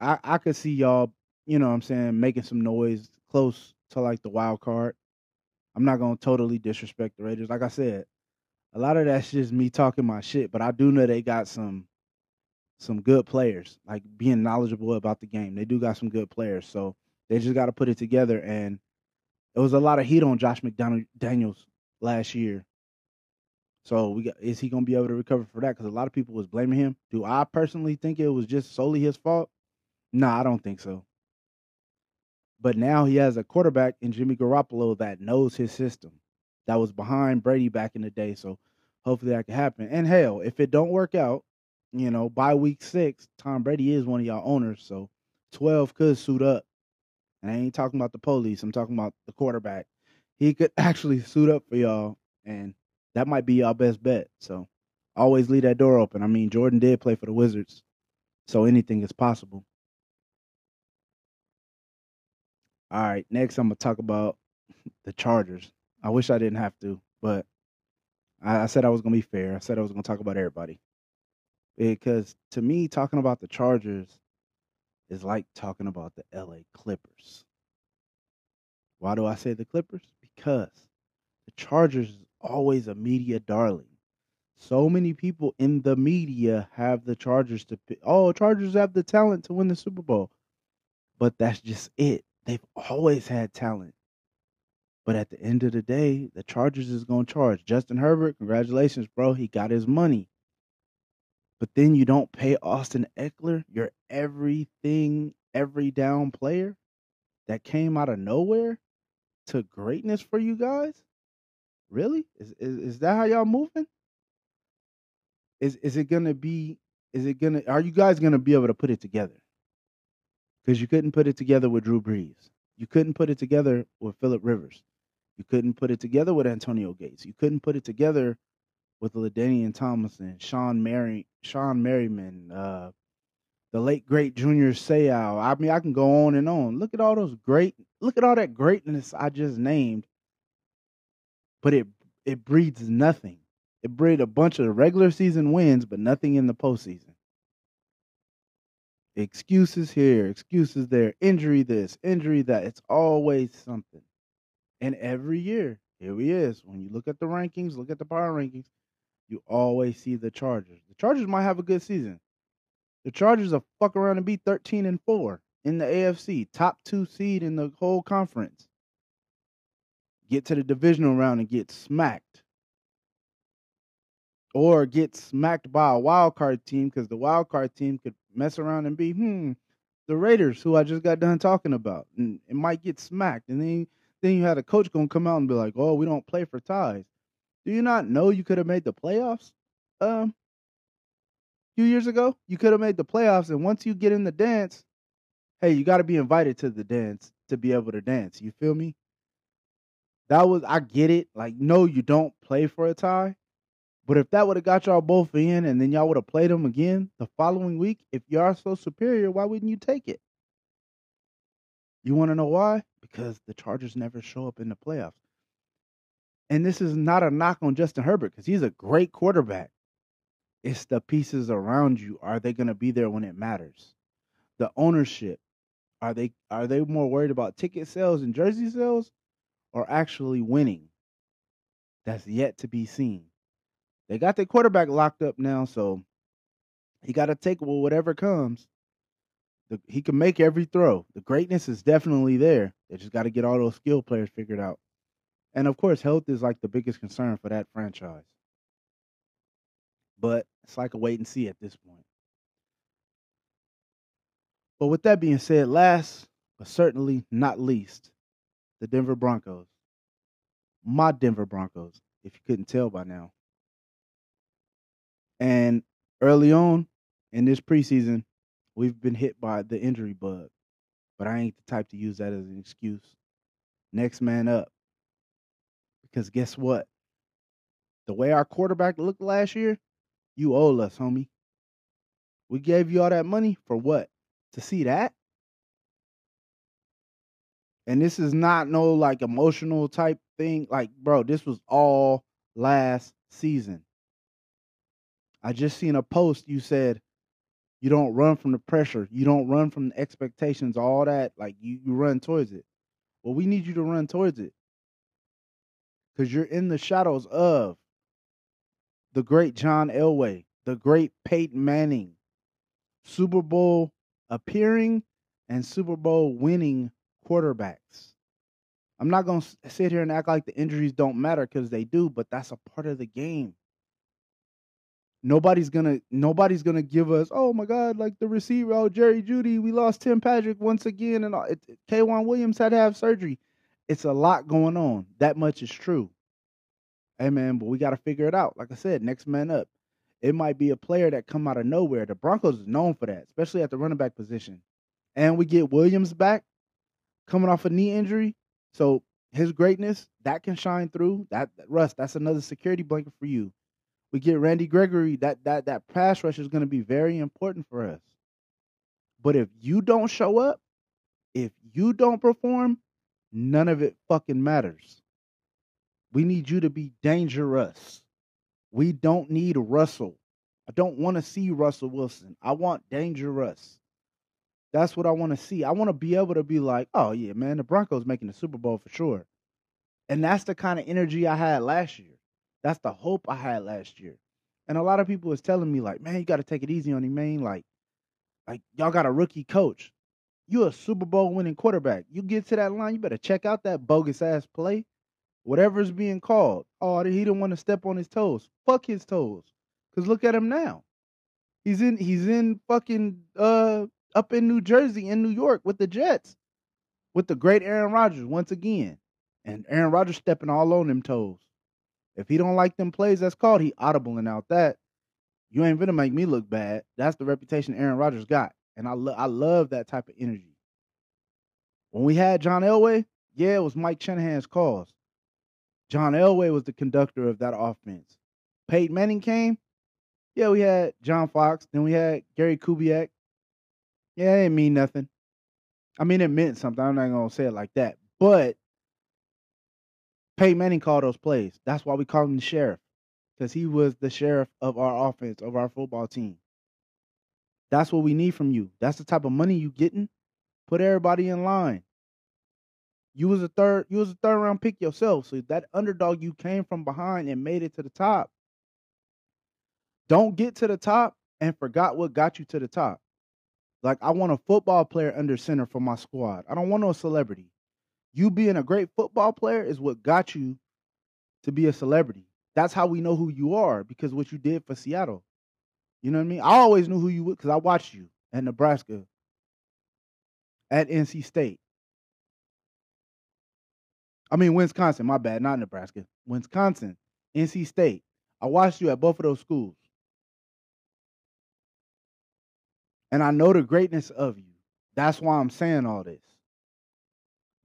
I I could see y'all, you know what I'm saying, making some noise close to like the wild card. I'm not gonna totally disrespect the Raiders. Like I said, a lot of that's just me talking my shit, but I do know they got some some good players, like being knowledgeable about the game. They do got some good players, so they just got to put it together. And it was a lot of heat on Josh McDonald Daniels last year. So we got, is he going to be able to recover for that? Because a lot of people was blaming him. Do I personally think it was just solely his fault? No, I don't think so. But now he has a quarterback in Jimmy Garoppolo that knows his system that was behind Brady back in the day. So hopefully that can happen. And hell, if it don't work out, you know, by week six, Tom Brady is one of y'all owners. So 12 could suit up. And I ain't talking about the police. I'm talking about the quarterback. He could actually suit up for y'all. And that might be y'all best bet. So always leave that door open. I mean, Jordan did play for the Wizards. So anything is possible. All right, next I'm gonna talk about the Chargers. I wish I didn't have to, but I, I said I was gonna be fair. I said I was gonna talk about everybody Eh, because to me, talking about the Chargers is like talking about the LA Clippers. Why do I say the Clippers? Because the Chargers is always a media darling. So many people in the media have the Chargers to. Oh, Chargers have the talent to win the Super Bowl. But that's just it. They've always had talent. But at the end of the day, the Chargers is going to charge. Justin Herbert, congratulations, bro. He got his money. But then you don't pay Austin Ekeler, your everything, every down player that came out of nowhere to greatness for you guys? Really? Is is, is that how y'all moving? Is is it gonna be is it gonna are you guys gonna be able to put it together? Because you couldn't put it together with Drew Brees. You couldn't put it together with Philip Rivers. You couldn't put it together with Antonio Gates. You couldn't put it together with LaDainian Tomlinson, Shawne Merry, Shawne Merriman, uh, the late great Junior Seau. I mean, I can go on and on. Look at all those great. Look at all that greatness I just named. But it it breeds nothing. It breeds a bunch of regular season wins, but nothing in the postseason. Excuses here, excuses there, injury this, injury that. It's always something. And every year here he is. When you look at the rankings, look at the power rankings, you always see the Chargers. The Chargers might have a good season. The Chargers will fuck around and be 13 and 4 in the AFC, top two seed in the whole conference. Get to the divisional round and get smacked. Or get smacked by a wild card team because the wild card team could mess around and be, hmm, the Raiders, who I just got done talking about. And it might get smacked. And then then you had a coach gonna come out and be like, "Oh, we don't play for ties." Do you not know you could have made the playoffs? Um, a few years ago, you could have made the playoffs, and once you get in the dance, hey, you got to be invited to the dance to be able to dance. You feel me? That was I get it. Like, no, you don't play for a tie. But if that would have got y'all both in and then y'all would have played them again the following week, if you are so superior, why wouldn't you take it? You want to know why? Because the Chargers never show up in the playoffs. And this is not a knock on Justin Herbert because he's a great quarterback. It's the pieces around you. Are they going to be there when it matters? The ownership. Are they are they more worried about ticket sales and jersey sales or actually winning? That's yet to be seen. They got their quarterback locked up now, so he got to take whatever comes. The, he can make every throw. The greatness is definitely there. They just got to get all those skill players figured out. And of course, health is like the biggest concern for that franchise. But it's like a wait and see at this point. But with that being said, last but certainly not least, the Denver Broncos. My Denver Broncos, if you couldn't tell by now. And early on in this preseason, we've been hit by the injury bug. But I ain't the type to use that as an excuse. Next man up. Because guess what? The way our quarterback looked last year, you owe us, homie. We gave you all that money for what? To see that? And this is not no like emotional type thing. Like, bro, this was all last season. I just seen a post you said you don't run from the pressure. You don't run from the expectations, all that. Like you, you run towards it. Well, we need you to run towards it. Because you're in the shadows of the great John Elway, the great Peyton Manning, Super Bowl appearing and Super Bowl winning quarterbacks. I'm not going to sit here and act like the injuries don't matter because they do, but that's a part of the game nobody's gonna nobody's gonna give us oh my god like the receiver oh Jerry Jeudy we lost Tim Patrick once again and it, it, K'Waun Williams had to have surgery. It's a lot going on. That much is true. Man, but we got to figure it out. Like I said, next man up. It might be a player that come out of nowhere. The Broncos is known for that, especially at the running back position. And we get Williams back coming off a knee injury, so his greatness that can shine through. That Russ, that's another security blanket for you we get Randy Gregory, that that that pass rush is going to be very important for us. But if you don't show up, if you don't perform, none of it fucking matters. We need you to be dangerous. We don't need Russell. I don't want to see Russell Wilson. I want dangerous. That's what I want to see. I want to be able to be like, oh yeah, man, the Broncos making the Super Bowl for sure. And that's the kind of energy I had last year. That's the hope I had last year. And a lot of people was telling me like, man, you got to take it easy on him, man. Like, like y'all got a rookie coach. You a Super Bowl winning quarterback. You get to that line, you better check out that bogus ass play. Whatever's being called. Oh, he didn't want to step on his toes. Fuck his toes. Cause look at him now. He's in he's in fucking uh up in New Jersey in New York with the Jets. With the great Aaron Rodgers once again. And Aaron Rodgers stepping all on them toes. If he don't like them plays that's called, he audibling out that. You ain't gonna make me look bad. That's the reputation Aaron Rodgers got. And I, lo- I love that type of energy. When we had John Elway, yeah, it was Mike Shanahan's cause. John Elway was the conductor of that offense. Peyton Manning came. Yeah, we had John Fox. Then we had Gary Kubiak. Yeah, it didn't mean nothing. I mean, it meant something. I'm not gonna say it like that. But Peyton Manning called those plays. That's why we call him the sheriff, because he was the sheriff of our offense, of our football team. That's what we need from you. That's the type of money you getting. Put everybody in line. You was a third, you was a third round pick yourself. So that underdog you came from behind and made it to the top. Don't get to the top and forgot what got you to the top. Like I want a football player under center for my squad. I don't want no celebrity. You being a great football player is what got you to be a celebrity. That's how we know who you are because what you did for Seattle. You know what I mean? I always knew who you were because I watched you at Nebraska, at NC State. I mean Wisconsin, my bad, not Nebraska. Wisconsin, NC State. I watched you at both of those schools. And I know the greatness of you. That's why I'm saying all this.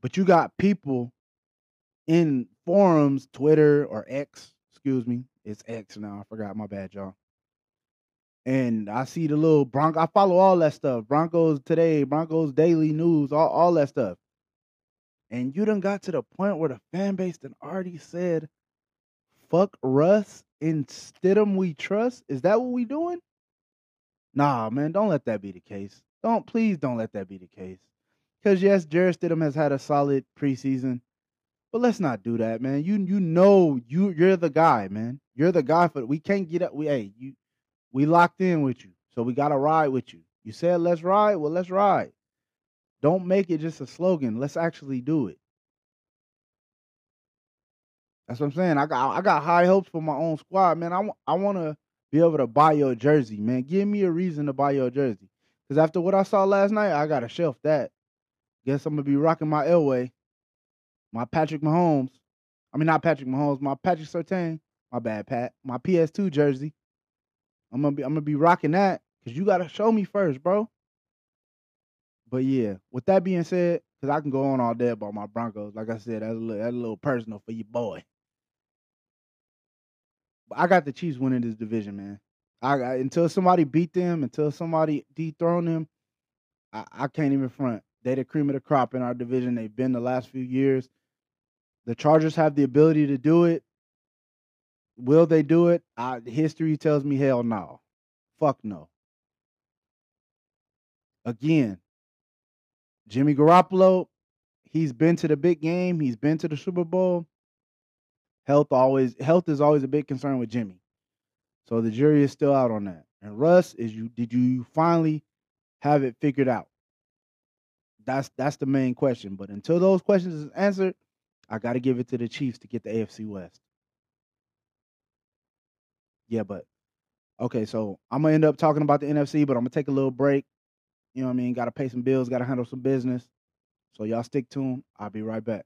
But you got people in forums, Twitter or X, excuse me. It's X now. I forgot. My bad, y'all. And I see the little Bronco. I follow all that stuff. Broncos today, Broncos daily news, all, all that stuff. And you done got to the point where the fan base done already said, fuck Russ and Stidham we trust. Is that what we doing? Nah, man, don't let that be the case. Don't please don't let that be the case. Because yes, Jarrett Stidham has had a solid preseason, but let's not do that, man. You you know you you're the guy, man. You're the guy for we can't get up. We hey you we locked in with you, so we gotta ride with you. You said let's ride, well let's ride. Don't make it just a slogan. Let's actually do it. That's what I'm saying. I got I got high hopes for my own squad, man. I I want to be able to buy your jersey, man. Give me a reason to buy your jersey. Because after what I saw last night, I got to shelf that. Guess I'm going to be rocking my Elway, my Patrick Mahomes. I mean, not Patrick Mahomes, my Patrick Surtain. My bad, Pat. My PS2 jersey. I'm gonna be I'm gonna be rocking that because you gotta show me first, bro. But yeah, with that being said, because I can go on all day about my Broncos. Like I said, that's a little, that's a little personal for your boy. But I got the Chiefs winning this division, man. I, I until somebody beat them, until somebody dethrone them, I, I can't even front. They the cream of the crop in our division. They've been the last few years. The Chargers have the ability to do it. Will they do it? I, history tells me hell no. Fuck no. Again, Jimmy Garoppolo, he's been to the big game. He's been to the Super Bowl. Health always health is always a big concern with Jimmy. So the jury is still out on that. And Russ, is you did you finally have it figured out? That's that's the main question. But until those questions is answered, I got to give it to the Chiefs to get the AFC West. Yeah, but okay, so I'm gonna end up talking about the NFC, but I'm gonna take a little break. You know what I mean? Got to pay some bills, got to handle some business. So y'all stick tuned. I'll be right back.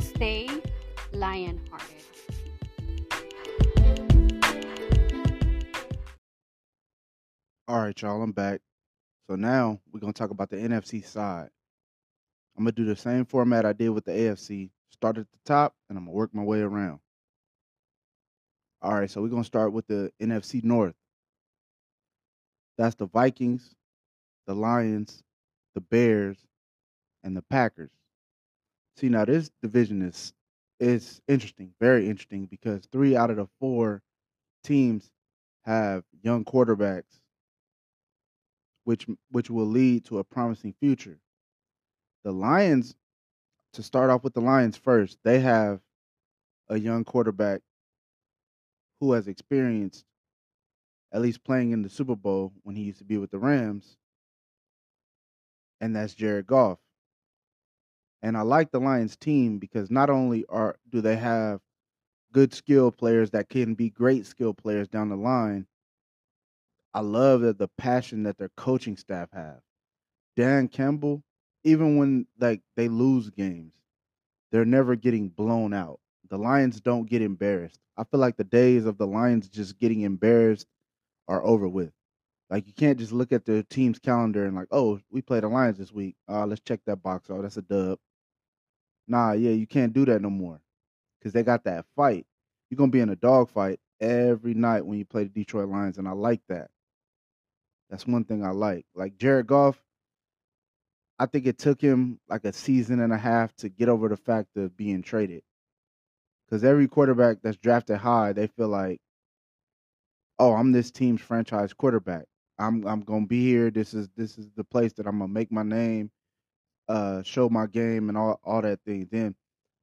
Stay lion-hearted. All right, y'all, I'm back. So now we're gonna talk about the NFC side. I'm gonna do the same format I did with the AFC. Start at the top, and I'm gonna work my way around. All right, so we're gonna start with the NFC North. That's the Vikings, the Lions, the Bears, and the Packers. See, now this division is is interesting, very interesting, because three out of the four teams have young quarterbacks, which which will lead to a promising future. The Lions, to start off with the Lions first, they have a young quarterback who has experienced at least playing in the Super Bowl when he used to be with the Rams, and that's Jared Goff. And I like the Lions team because not only are do they have good skill players that can be great skill players down the line, I love that the passion that their coaching staff have. Dan Campbell, even when like they lose games, they're never getting blown out. The Lions don't get embarrassed. I feel like the days of the Lions just getting embarrassed are over with. Like you can't just look at the team's calendar and like, oh, we played the Lions this week. Uh, let's check that box. Oh, that's a dub. Nah, yeah, you can't do that no more. Cause they got that fight. You're gonna be in a dog fight every night when you play the Detroit Lions, and I like that. That's one thing I like. Like Jared Goff, I think it took him like a season and a half to get over the fact of being traded. Because every quarterback that's drafted high, they feel like, oh, I'm this team's franchise quarterback. I'm I'm gonna be here. This is this is the place that I'm gonna make my name, uh, show my game and all all that thing. Then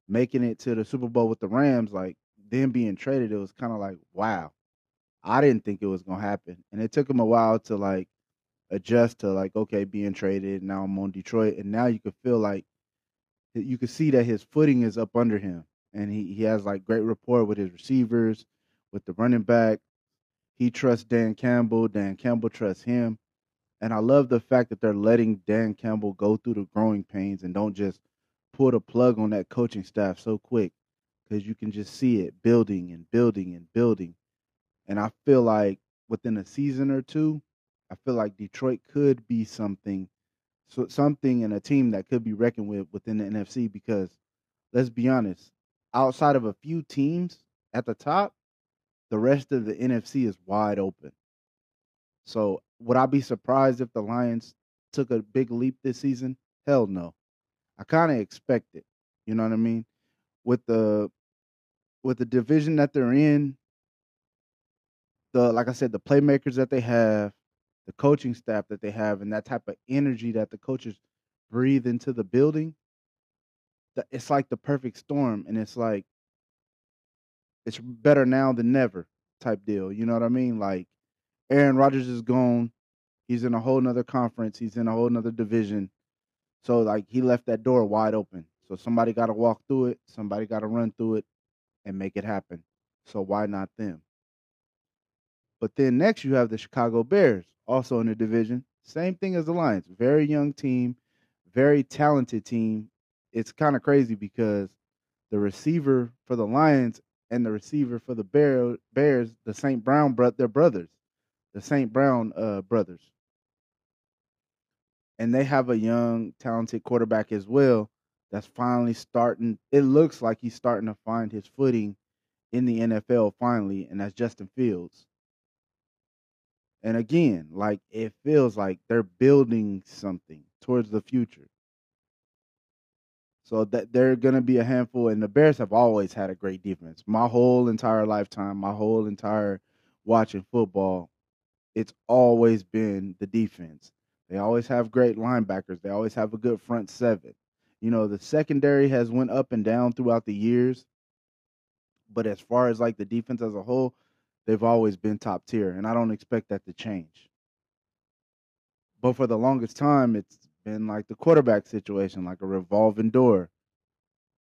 making it to the Super Bowl with the Rams, like then being traded, it was kind of like wow. I didn't think it was gonna happen, and it took him a while to like adjust to like okay being traded. Now I'm on Detroit, and now you could feel like you could see that his footing is up under him, and he he has like great rapport with his receivers, with the running back. He trusts Dan Campbell. Dan Campbell trusts him. And I love the fact that they're letting Dan Campbell go through the growing pains and don't just pull the plug on that coaching staff so quick because you can just see it building and building and building. And I feel like within a season or two, I feel like Detroit could be something, so something and a team that could be reckoned with within the NFC because let's be honest, outside of a few teams at the top, the rest of the NFC is wide open. So would I be surprised if the Lions took a big leap this season? Hell no. I kind of expect it. You know what I mean? With the with the division that they're in, the like I said, the playmakers that they have, the coaching staff that they have, and that type of energy that the coaches breathe into the building, it's like the perfect storm. And it's like it's better now than never type deal. You know what I mean? Like Aaron Rodgers is gone. He's in a whole nother conference. He's in a whole nother division. So like he left that door wide open. So somebody got to walk through it. Somebody got to run through it and make it happen. So why not them? But then next you have the Chicago Bears, also in the division. Same thing as the Lions. Very young team, very talented team. It's kind of crazy because the receiver for the Lions and the receiver for the Bear, Bears, the St. Brown, brothers, the St. Brown uh, brothers. And they have a young, talented quarterback as well that's finally starting. It looks like he's starting to find his footing in the NFL finally, and that's Justin Fields. And again, like it feels like they're building something towards the future. So that they're gonna be a handful, and the Bears have always had a great defense. My whole entire lifetime, my whole entire watching football, it's always been the defense. They always have great linebackers. They always have a good front seven. You know, the secondary has went up and down throughout the years, but as far as like the defense as a whole, they've always been top tier, and I don't expect that to change. But for the longest time, it's been like the quarterback situation, like a revolving door.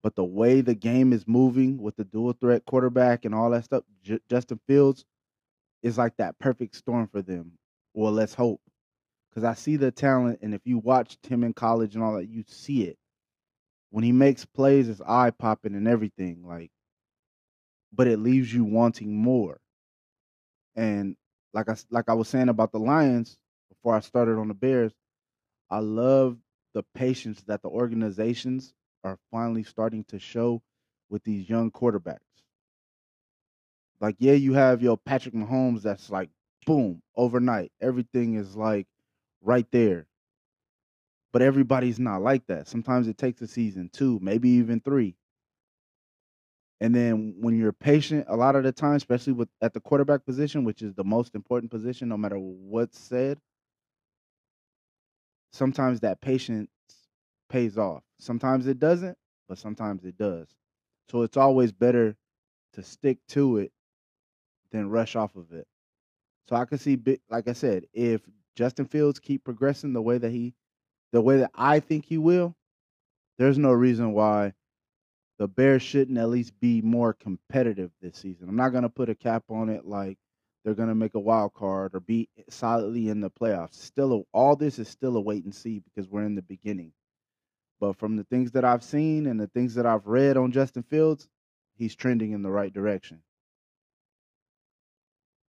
But the way the game is moving with the dual threat quarterback and all that stuff, J- Justin Fields is like that perfect storm for them. Well, let's hope. Because I see the talent, and if you watched him in college and all that, you see it. When he makes plays, it's eye popping and everything. Like, but it leaves you wanting more. And like I like I was saying about the Lions before I started on the Bears, I love the patience that the organizations are finally starting to show with these young quarterbacks. Like, yeah, you have your Patrick Mahomes that's like boom, overnight. Everything is like right there. But everybody's not like that. Sometimes it takes a season, two, maybe even three. And then when you're patient, a lot of the time, especially with at the quarterback position, which is the most important position, no matter what's said, sometimes that patience pays off. Sometimes it doesn't, but sometimes it does. So it's always better to stick to it than rush off of it. So I can see, like I said, if Justin Fields keep progressing the way that he, the way that I think he will, there's no reason why the Bears shouldn't at least be more competitive this season. I'm not gonna put a cap on it like they're going to make a wild card or be solidly in the playoffs. Still, a, all this is still a wait and see because we're in the beginning. But from the things that I've seen and the things that I've read on Justin Fields, he's trending in the right direction.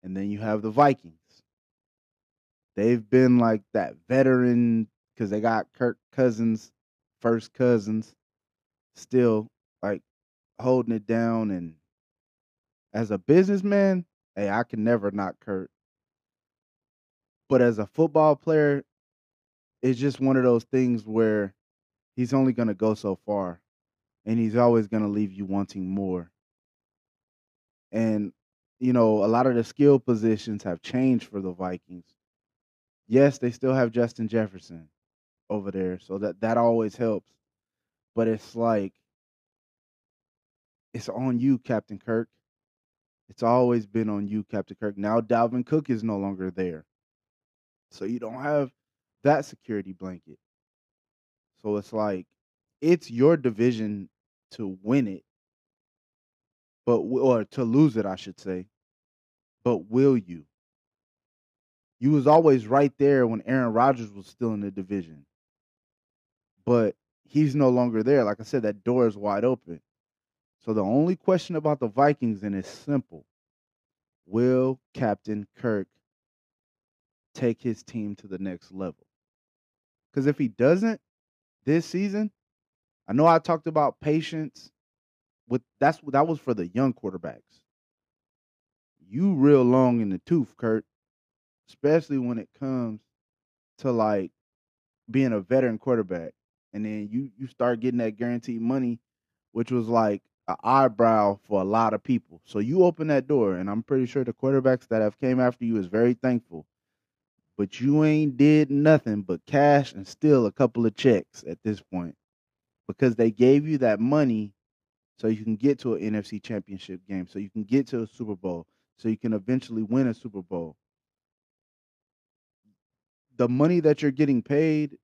And then you have the Vikings. They've been like that veteran because they got Kirk Cousins, first cousins, still like holding it down. And as a businessman, hey, I can never knock Kirk. But as a football player, it's just one of those things where he's only going to go so far and he's always going to leave you wanting more. And, you know, a lot of the skill positions have changed for the Vikings. Yes, they still have Justin Jefferson over there, so that that always helps. But it's like it's on you, Captain Kirk. It's always been on you, Captain Kirk. Now Dalvin Cook is no longer there. So you don't have that security blanket. So it's like it's your division to win it, but or to lose it, I should say. But will you? You was always right there when Aaron Rodgers was still in the division. But he's no longer there. Like I said, that door is wide open. So the only question about the Vikings and it's simple. Will Captain Kirk take his team to the next level? Because if he doesn't this season, I know I talked about patience with that's that was for the young quarterbacks. You real long in the tooth, Kirk, especially when it comes to like being a veteran quarterback. And then you you start getting that guaranteed money, which was like an eyebrow for a lot of people. So you open that door, and I'm pretty sure the quarterbacks that have came after you is very thankful. But you ain't did nothing but cash and steal a couple of checks at this point because they gave you that money so you can get to an NFC championship game, so you can get to a Super Bowl, so you can eventually win a Super Bowl. The money that you're getting paid,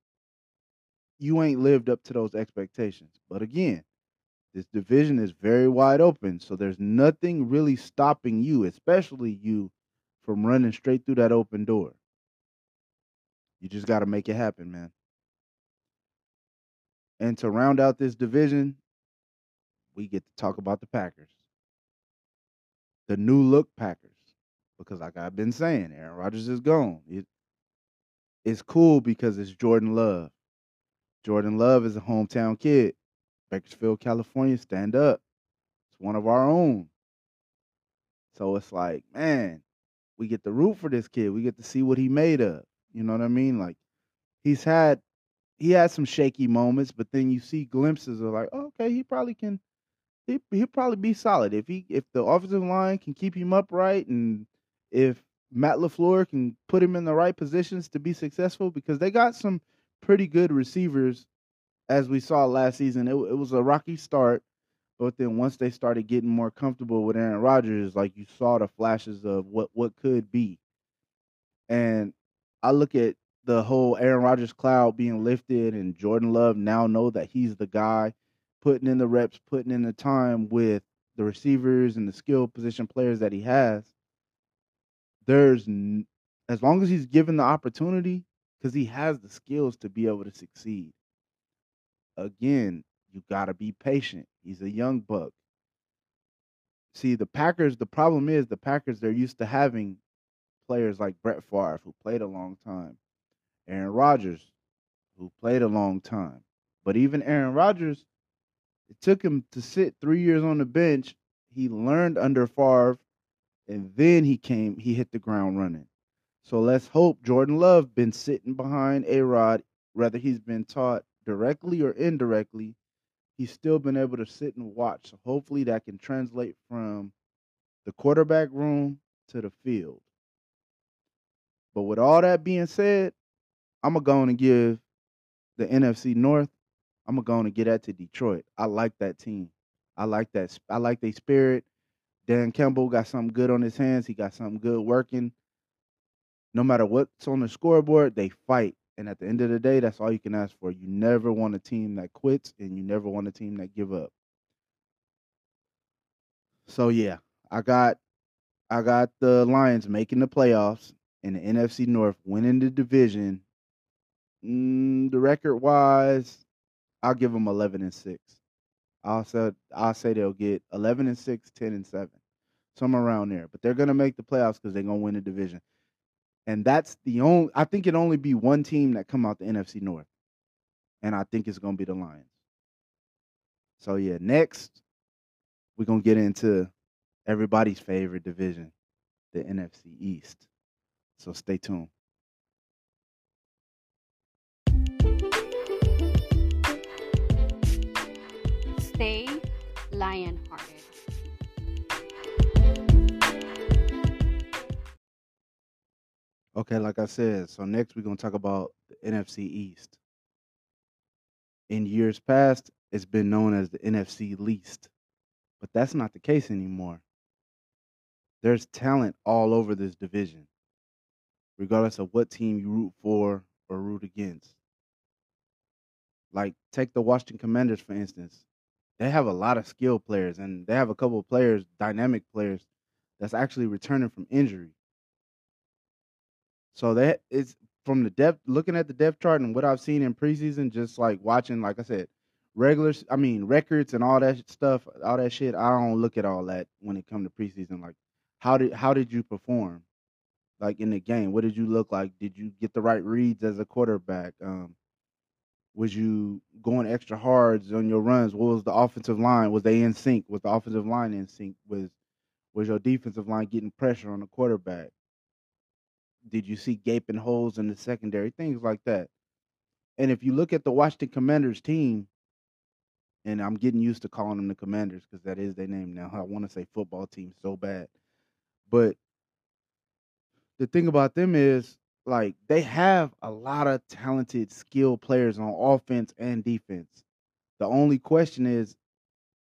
you ain't lived up to those expectations. But again, this division is very wide open, so there's nothing really stopping you, especially you, from running straight through that open door. You just got to make it happen, man. And to round out this division, we get to talk about the Packers. The new look Packers. Because like I've been saying, Aaron Rodgers is gone. It, it's cool because it's Jordan Love. Jordan Love is a hometown kid. Bakersfield, California, stand up. It's one of our own. So it's like, man, we get to root for this kid. We get to see what he made of. You know what I mean? Like he's had he had some shaky moments, but then you see glimpses of like, oh, okay, he probably can he he'll probably be solid. If he if the offensive line can keep him upright and if Matt LaFleur can put him in the right positions to be successful because they got some pretty good receivers as we saw last season, it, it was a rocky start, but then once they started getting more comfortable with Aaron Rodgers, like you saw the flashes of what what could be. And I look at the whole Aaron Rodgers cloud being lifted, and Jordan Love now know that he's the guy putting in the reps, putting in the time with the receivers and the skill position players that he has. There's as long as he's given the opportunity, because he has the skills to be able to succeed again, you got to be patient. He's a young buck. See, the Packers, the problem is the Packers, they're used to having players like Brett Favre, who played a long time, Aaron Rodgers, who played a long time. But even Aaron Rodgers, it took him to sit three years on the bench. He learned under Favre, and then he came, he hit the ground running. So let's hope Jordan Love been sitting behind A Rod, whether he's been taught directly or indirectly, he's still been able to sit and watch. So hopefully that can translate from the quarterback room to the field. But with all that being said, I'm gonna give the NFC North. I'm gonna get that to Detroit. I like that team. I like that. I like their spirit. Dan Campbell got something good on his hands. He got something good working. No matter what's on the scoreboard, they fight. And at the end of the day, that's all you can ask for. You never want a team that quits and you never want a team that give up. So yeah, I got I got the Lions making the playoffs in the NFC North, winning the division. Mm, the record wise, I'll give them 11 and 6. I'll say I'll say they'll get 11 and 6, 10 and 7. Somewhere around there. But they're going to make the playoffs cuz they're going to win the division and that's the only. I think it only be one team that come out the NFC North, and I think it's gonna be the Lions. So yeah, next we're gonna get into everybody's favorite division, the NFC East. So stay tuned. Stay lion-hearted. Okay, like I said, so next we're gonna talk about the NFC East. In years past, it's been known as the NFC least, but that's not the case anymore. There's talent all over this division, regardless of what team you root for or root against. Like, take the Washington Commanders, for instance. They have a lot of skilled players, and they have a couple of players, dynamic players, that's actually returning from injury. So that is from the depth, looking at the depth chart and what I've seen in preseason, just like watching, like I said, regular, I mean records and all that stuff, all that shit. I don't look at all that when it comes to preseason. Like, how did how did you perform? Like in the game, what did you look like? Did you get the right reads as a quarterback? Um, was you going extra hard on your runs? What was the offensive line? Was they in sync? Was the offensive line in sync? Was was your defensive line getting pressure on the quarterback? Did you see gaping holes in the secondary? Things like that. And if you look at the Washington Commanders team, and I'm getting used to calling them the Commanders because that is their name now. I want to say football team so bad. But the thing about them is like they have a lot of talented, skilled players on offense and defense. The only question is,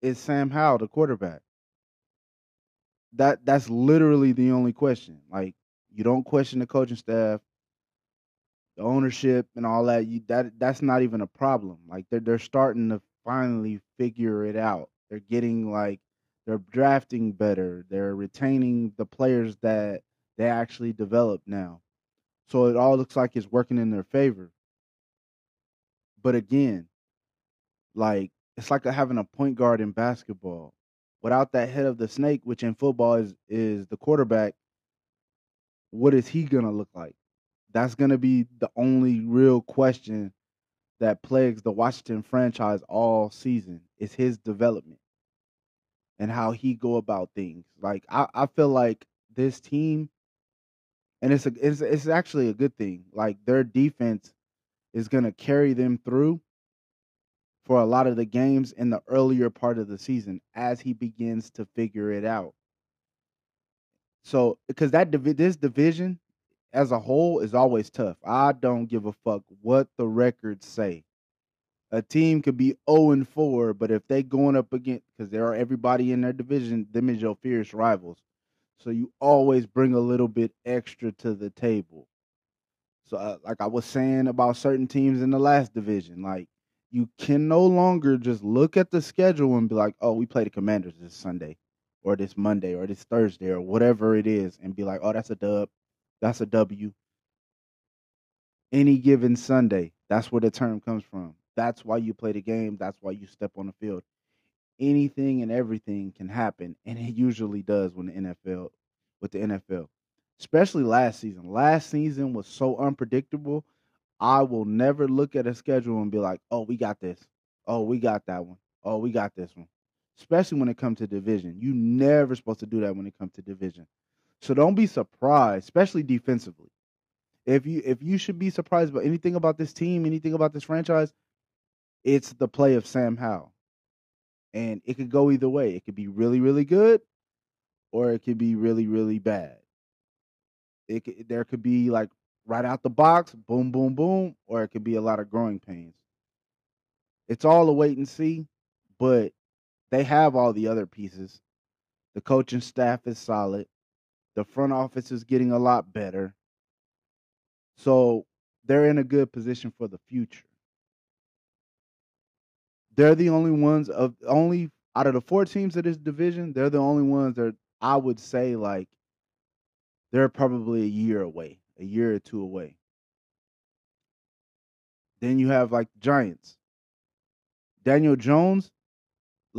is Sam Howell the quarterback? That that's literally the only question. Like you don't question the coaching staff, the ownership, and all that. You that that's not even a problem. Like they're they're starting to finally figure it out. They're getting like they're drafting better. They're retaining the players that they actually developed now. So it all looks like it's working in their favor. But again, like it's like having a point guard in basketball. Without that head of the snake, which in football is is the quarterback, what is he gonna look like? That's gonna be the only real question that plagues the Washington franchise all season is his development and how he go about things. Like I, I feel like this team, and it's a it's it's actually a good thing. Like their defense is gonna carry them through for a lot of the games in the earlier part of the season as he begins to figure it out. So because that divi- this division as a whole is always tough. I don't give a fuck what the records say. A team could be 0 and 4, but if they going up against because there are everybody in their division, them is your fierce rivals. So you always bring a little bit extra to the table. So uh, like I was saying about certain teams in the last division, like you can no longer just look at the schedule and be like, "Oh, we play the Commanders this Sunday." Or this Monday or this Thursday or whatever it is and be like, oh, that's a dub. That's a W. Any given Sunday. That's where the term comes from. That's why you play the game. That's why you step on the field. Anything and everything can happen. And it usually does when the NFL with the NFL. Especially last season. Last season was so unpredictable. I will never look at a schedule and be like, oh, we got this. Oh, we got that one. Oh, we got this one especially when it comes to division. You never supposed to do that when it comes to division. So don't be surprised, especially defensively. If you if you should be surprised about anything about this team, anything about this franchise, it's the play of Sam Howell. And it could go either way. It could be really, really good, or it could be really, really bad. It could, there could be like right out the box, boom, boom, boom, or it could be a lot of growing pains. It's all a wait and see, but they have all the other pieces. The coaching staff is solid. The front office is getting a lot better. So they're in a good position for the future. They're the only ones of only out of the four teams of this division, they're the only ones that I would say like they're probably a year away, a year or two away. Then you have like Giants. Daniel Jones,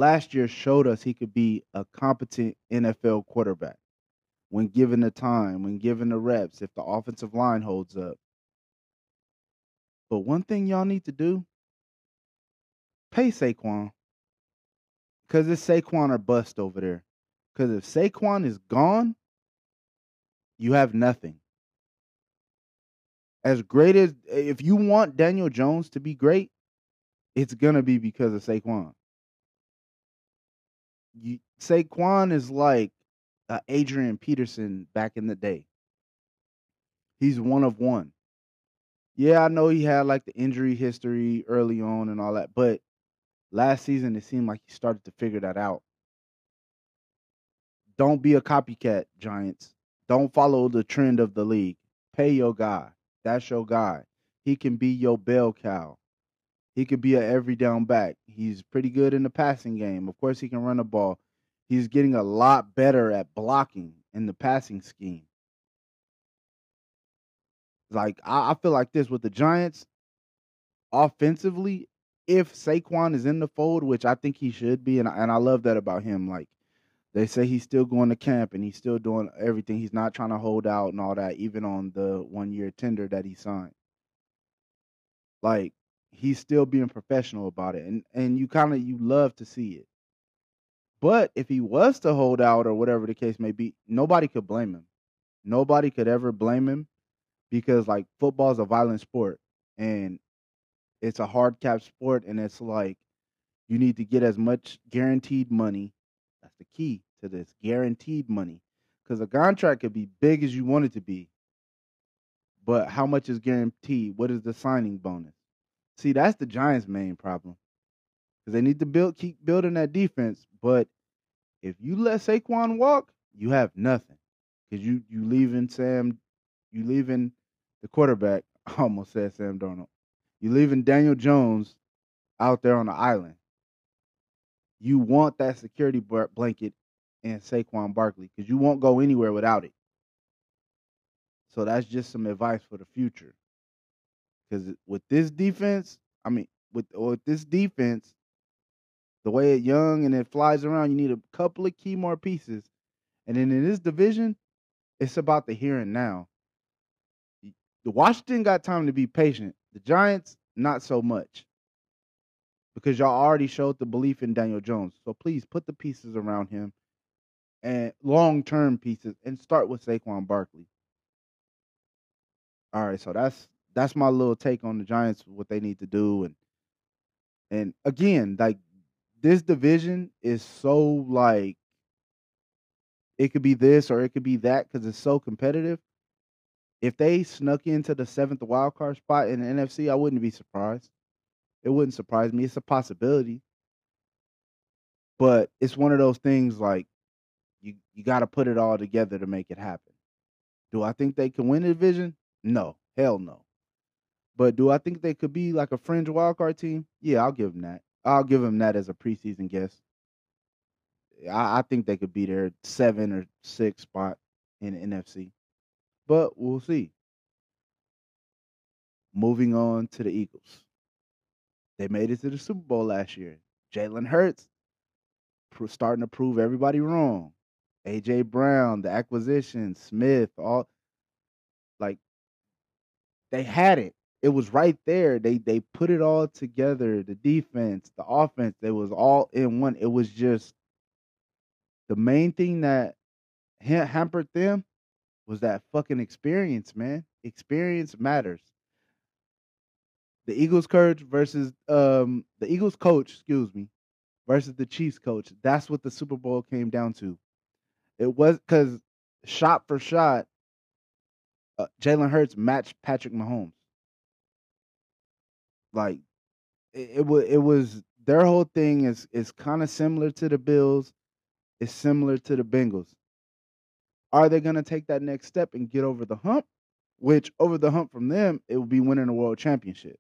last year showed us he could be a competent NFL quarterback when given the time, when given the reps, if the offensive line holds up. But one thing y'all need to do, pay Saquon. Because it's Saquon or bust over there. Because if Saquon is gone, you have nothing. As great as if you want Daniel Jones to be great, it's gonna be because of Saquon you Saquon is like uh, Adrian Peterson back in the day. He's one of one. Yeah, I know he had like the injury history early on and all that, but last season it seemed like he started to figure that out. Don't be a copycat, Giants. Don't follow the trend of the league. Pay your guy. That's your guy. He can be your bell cow. He could be a every down back. He's pretty good in the passing game. Of course, he can run the ball. He's getting a lot better at blocking in the passing scheme. Like I, I feel like this with the Giants, offensively, if Saquon is in the fold, which I think he should be, and and I love that about him. Like they say, he's still going to camp and he's still doing everything. He's not trying to hold out and all that, even on the one year tender that he signed. Like he's still being professional about it, and and you kind of you love to see it. But if he was to hold out or whatever the case may be, nobody could blame him. Nobody could ever blame him because like football is a violent sport and it's a hard cap sport and it's like you need to get as much guaranteed money. That's the key to this guaranteed money because a contract could be big as you want it to be, but how much is guaranteed? What is the signing bonus? See, that's the Giants' main problem because they need to build, keep building that defense. But if you let Saquon walk, you have nothing because you you leaving Sam, you leaving the quarterback. I almost said Sam Darnold. You leaving Daniel Jones out there on the island. You want that security blanket and Saquon Barkley because you won't go anywhere without it. So that's just some advice for the future. Because with this defense, I mean, with with this defense, the way it young and it flies around, you need a couple of key more pieces. And then in this division, it's about the here and now. The Washington got time to be patient. The Giants, not so much. Because y'all already showed the belief in Daniel Jones. So please put the pieces around him and long term pieces and start with Saquon Barkley. All right, so that's that's my little take on the Giants, what they need to do, and and again, like this division is so like it could be this or it could be that because it's so competitive. If they snuck into the seventh wild card spot in the NFC, I wouldn't be surprised. It wouldn't surprise me. It's a possibility. But it's one of those things like you you got to put it all together to make it happen. Do I think they can win the division? No, hell no. But do I think they could be like a fringe wild card team? Yeah, I'll give them that. I'll give them that as a preseason guess. I, I think they could be their seven or six spot in NFC, but we'll see. Moving on to the Eagles, they made it to the Super Bowl last year. Jalen Hurts starting to prove everybody wrong. AJ Brown, the acquisition, Smith, all like they had it it was right there. They they put it all together. The defense, the offense, it was all in one. It was just the main thing that hampered them was that fucking experience, man. Experience matters. The Eagles coach versus um the Eagles coach, excuse me, versus the Chiefs coach. That's what the Super Bowl came down to. It was because shot for shot, uh, Jalen Hurts matched Patrick Mahomes. Like it, it was it was their whole thing is is kind of similar to the Bills, it's similar to the Bengals. Are they going to take that next step and get over the hump? Which over the hump from them, it will be winning a world championship.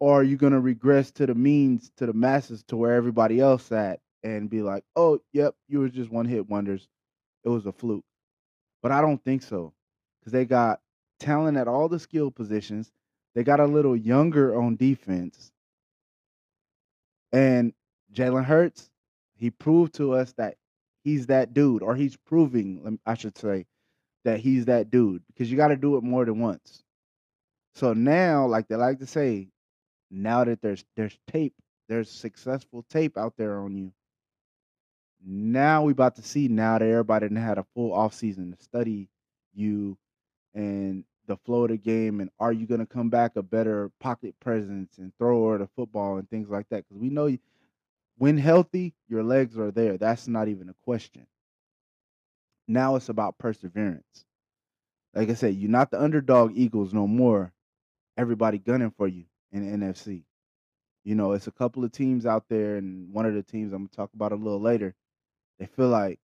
Or are you going to regress to the means, to the masses, to where everybody else at, and be like, "Oh, yep, you were just one hit wonders. It was a fluke." But I don't think so, because they got talent at all the skill positions. They got a little younger on defense. And Jalen Hurts, he proved to us that he's that dude, or he's proving, I should say, that he's that dude because you got to do it more than once. So now, like they like to say, now that there's there's tape, there's successful tape out there on you. Now we about to see now that everybody had a full off season to study you and the flow of the game and are you going to come back a better pocket presence and thrower of the football and things like that because we know when healthy your legs are there that's not even a question now it's about perseverance Like I said, you're not the underdog Eagles no more. Everybody gunning for you in the NFC. You know, it's a couple of teams out there, and one of the teams I'm gonna talk about a little later. They feel like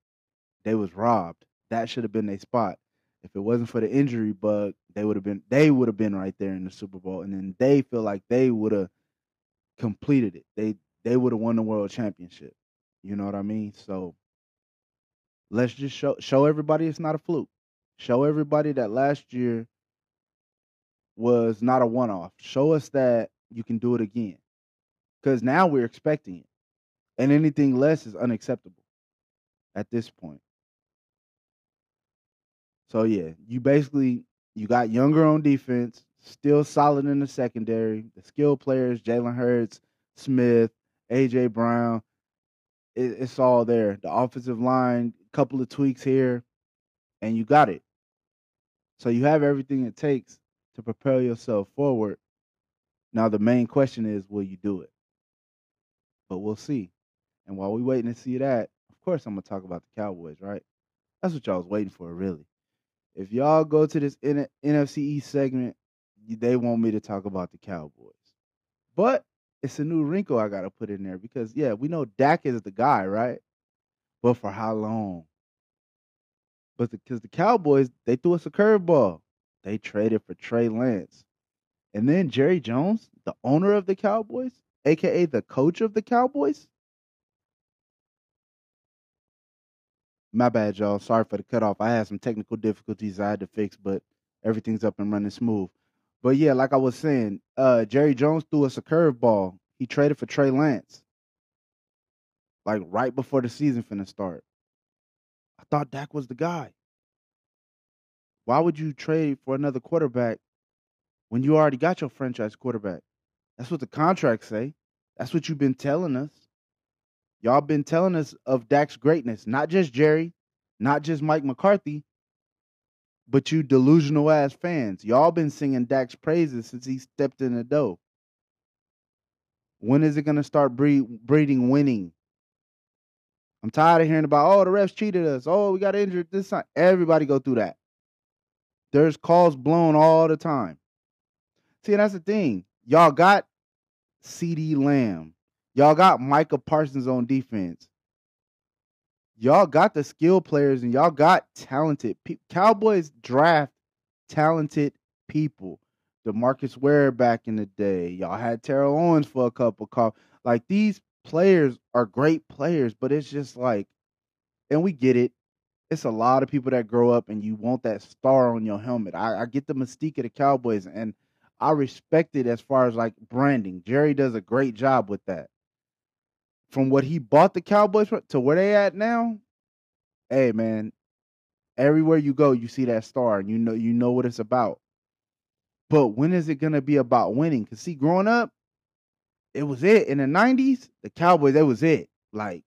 they was robbed. That should have been their spot. If it wasn't for the injury bug, they would have been they would have been right there in the Super Bowl, and then they feel like they would have completed it. They they would have won the world championship. You know what I mean? So let's just show show everybody it's not a fluke. Show everybody that last year was not a one off. Show us that you can do it again. Because now we're expecting it. And anything less is unacceptable at this point. So yeah, you basically you got younger on defense, still solid in the secondary. The skill players, Jalen Hurts, Smith, AJ Brown, it, it's all there. The offensive line, couple of tweaks here, and you got it. So you have everything it takes to propel yourself forward. Now the main question is, will you do it? But we'll see. And while we're waiting to see that, of course I'm gonna talk about the Cowboys, right? That's what y'all was waiting for, really. If y'all go to this N- NFC East segment, they want me to talk about the Cowboys. But it's a new wrinkle I gotta put in there because yeah, we know Dak is the guy, right? But for how long? But because the, the Cowboys, they threw us a curveball. They traded for Trey Lance. And then Jerry Jones, the owner of the Cowboys, aka the coach of the Cowboys. My bad, y'all. Sorry for the cutoff. I had some technical difficulties I had to fix, but everything's up and running smooth. But yeah, like I was saying, uh, Jerry Jones threw us a curveball. He traded for Trey Lance. Like right before the season finna start. I thought Dak was the guy. Why would you trade for another quarterback when you already got your franchise quarterback? That's what the contracts say. That's what you've been telling us. Y'all been telling us of Dak's greatness, not just Jerry, not just Mike McCarthy, but you delusional ass fans. Y'all been singing Dak's praises since he stepped in the dough. When is it going to start breed, breeding winning? I'm tired of hearing about, oh, the refs cheated us. Oh, we got injured this time. Everybody go through that. There's calls blown all the time. See, that's the thing. Y'all got CeeDee Lamb. Y'all got Micah Parsons on defense. Y'all got the skill players and y'all got talented people. Cowboys draft talented people. DeMarcus Ware back in the day. Y'all had Terrell Owens for a couple calls. Like these players are great players, but it's just like, and we get it. It's a lot of people that grow up and you want that star on your helmet. I, I get the mystique of the Cowboys and I respect it as far as like branding. Jerry does a great job with that from what he bought the Cowboys to where they at now, hey man, everywhere you go, you see that star and you know you know what it's about. But when is it gonna be about winning? Cause see, growing up, it was it. In the nineties, the Cowboys, that was it. Like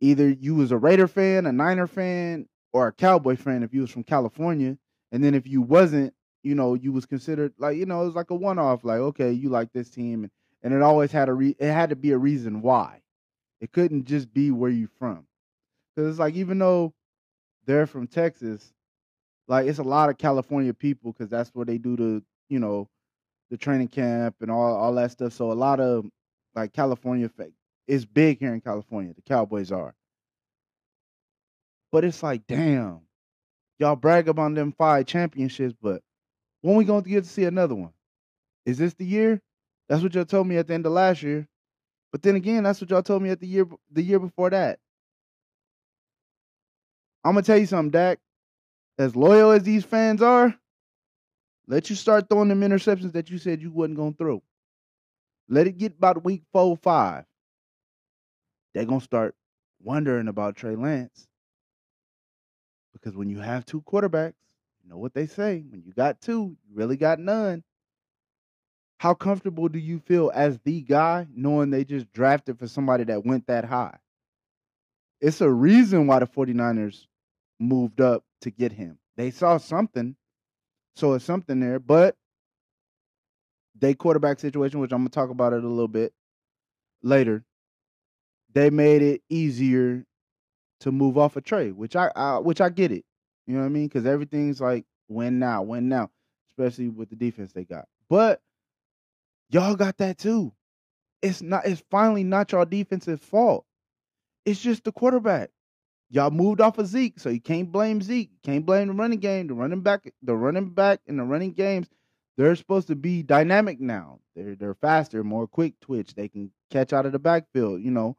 either you was a Raider fan, a Niner fan, or a Cowboy fan if you was from California. And then if you wasn't, you know, you was considered like, you know, it was like a one off, like, okay, you like this team and and it always had a re- it had to be a reason why. It couldn't just be where you're from, because it's like even though they're from Texas, like it's a lot of California people because that's where they do the you know the training camp and all all that stuff. So a lot of like California is big here in California. The Cowboys are, but it's like damn, y'all brag about them five championships, but when we going to get to see another one? Is this the year? That's what y'all told me at the end of last year. But then again, that's what y'all told me at the year the year before that. I'm gonna tell you something, Dak. As loyal as these fans are, let you start throwing them interceptions that you said you wasn't gonna throw. Let it get about week four, five. They're gonna start wondering about Trey Lance. Because when you have two quarterbacks, you know what they say. When you got two, you really got none how comfortable do you feel as the guy knowing they just drafted for somebody that went that high? It's a reason why the 49ers moved up to get him. They saw something, so it's something there, but they quarterback situation, which I'm gonna talk about it a little bit later, they made it easier to move off a trade, which I, I which I get it. You know what I mean? Because everything's like win now, win now, especially with the defense they got. But y'all got that too. It's not. It's finally not y'all defensive fault. It's just the quarterback. Y'all moved off of Zeke, so you can't blame Zeke. Can't blame the running game. The running back, the running back, and the running games, they're supposed to be dynamic now. They're they're faster, more quick twitch. They can catch out of the backfield. You know,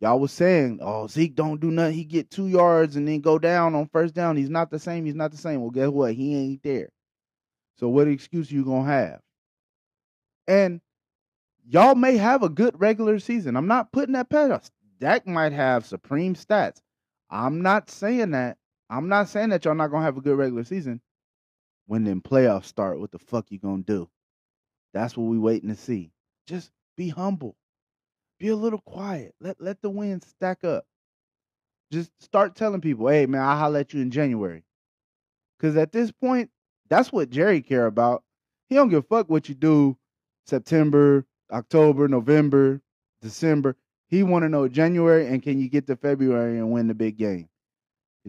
y'all was saying, oh Zeke don't do nothing. He get two yards and then go down on first down. He's not the same. He's not the same. Well, guess what? He ain't there. So what excuse you gonna have? And y'all may have a good regular season. I'm not putting that past. Dak might have supreme stats. I'm not saying that. I'm not saying that y'all not gonna have a good regular season. When them playoffs start, what the fuck you gonna do? That's what we waiting to see. Just be humble. Be a little quiet. Let let the wins stack up. Just start telling people, hey man, I'll holler at you in January. Cause at this point, that's what Jerry care about. He don't give a fuck what you do September, October, November, December. He want to know January and can you get to February and win the big game?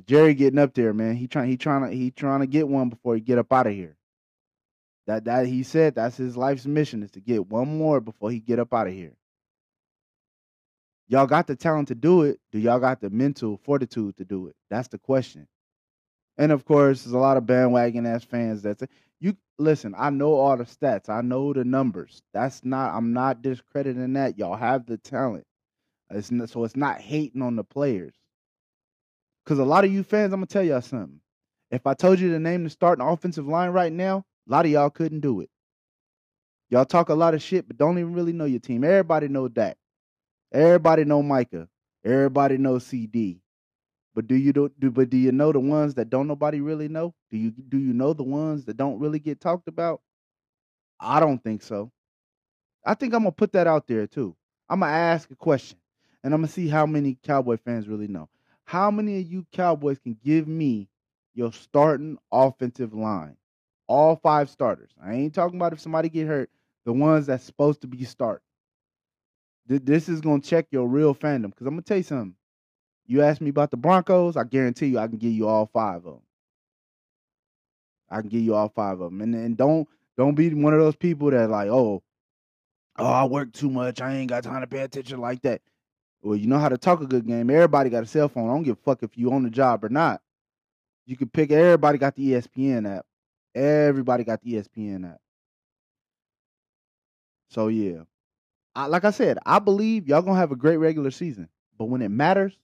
Jerry getting up there, man. He trying he trying to he trying to get one before he get up out of here. That that he said that's his life's mission is to get one more before he get up out of here. Y'all got the talent to do it. Do y'all got the mental fortitude to do it? That's the question. And of course, there's a lot of bandwagon ass fans that say, listen, I know all the stats. I know the numbers. That's not I'm not discrediting that. Y'all have the talent. It's not, so it's not hating on the players. Cause a lot of you fans, I'm gonna tell y'all something. If I told you the name to name the starting offensive line right now, a lot of y'all couldn't do it. Y'all talk a lot of shit, but don't even really know your team. Everybody know Dak. Everybody know Micah. Everybody know CeeDee. But do you do, do but do you know the ones that don't nobody really know? Do you do you know the ones that don't really get talked about? I don't think so. I think I'm gonna put that out there too. I'm gonna ask a question and I'm gonna see how many Cowboy fans really know. How many of you Cowboys can give me your starting offensive line? All five starters. I ain't talking about if somebody get hurt. The ones that's supposed to be start. This is gonna check your real fandom because I'm gonna tell you something. You ask me about the Broncos, I guarantee you I can give you all five of them. I can give you all five of them, and and don't don't be one of those people that like, oh, oh, I work too much. I ain't got time to pay attention like that. Well, you know how to talk a good game. Everybody got a cell phone. I don't give a fuck if you on the job or not. You can pick. Everybody got the ESPN app. Everybody got the ESPN app. So yeah, I, like I said, I believe y'all gonna have a great regular season. But when it matters,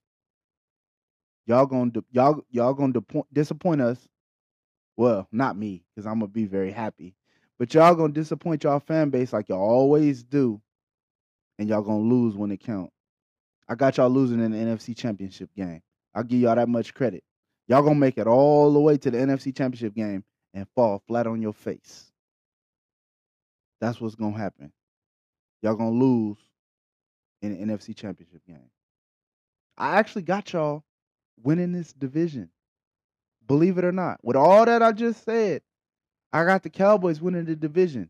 y'all gonna y'all y'all gonna disappoint us. Well, not me, because I'm gonna be very happy. But y'all gonna disappoint y'all fan base like y'all always do, and y'all gonna lose when it count. I got y'all losing in the NFC Championship game. I'll give y'all that much credit. Y'all gonna make it all the way to the NFC Championship game and fall flat on your face. That's what's gonna happen. Y'all gonna lose in the NFC Championship game. I actually got y'all winning this division. Believe it or not. With all that I just said, I got the Cowboys winning the division.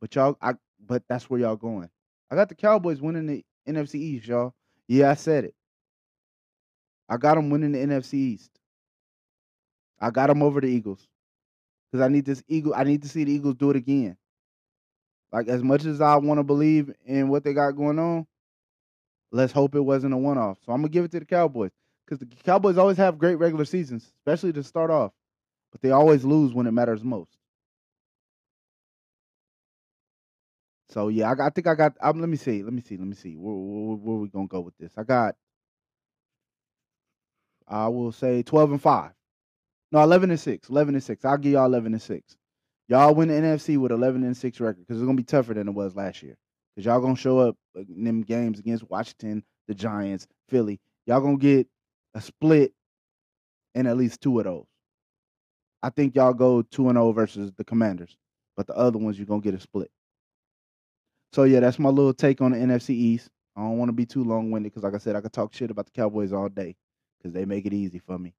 But y'all I but that's where y'all going. I got the Cowboys winning the NFC East, y'all. Yeah, I said it. I got them winning the NFC East. I got them over the Eagles. Cuz I need this Eagle I need to see the Eagles do it again. Like as much as I want to believe in what they got going on, let's hope it wasn't a one-off. So I'm to give it to the Cowboys because the Cowboys always have great regular seasons, especially to start off, but they always lose when it matters most. So yeah, I, I think I got. Um, let me see. Let me see. Let me see. Where, where, where we gonna go with this? I got. I will say twelve and five. No, eleven and six. Eleven and six. I'll give y'all eleven and six. Y'all win the NFC with eleven and six record because it's gonna be tougher than it was last year. Because y'all gonna show up in them games against Washington, the Giants, Philly. Y'all gonna get a split in at least two of those. I think y'all go 2 and 0 versus the Commanders, but the other ones you're going to get a split. So yeah, that's my little take on the NFC East. I don't want to be too long-winded cuz like I said I could talk shit about the Cowboys all day cuz they make it easy for me.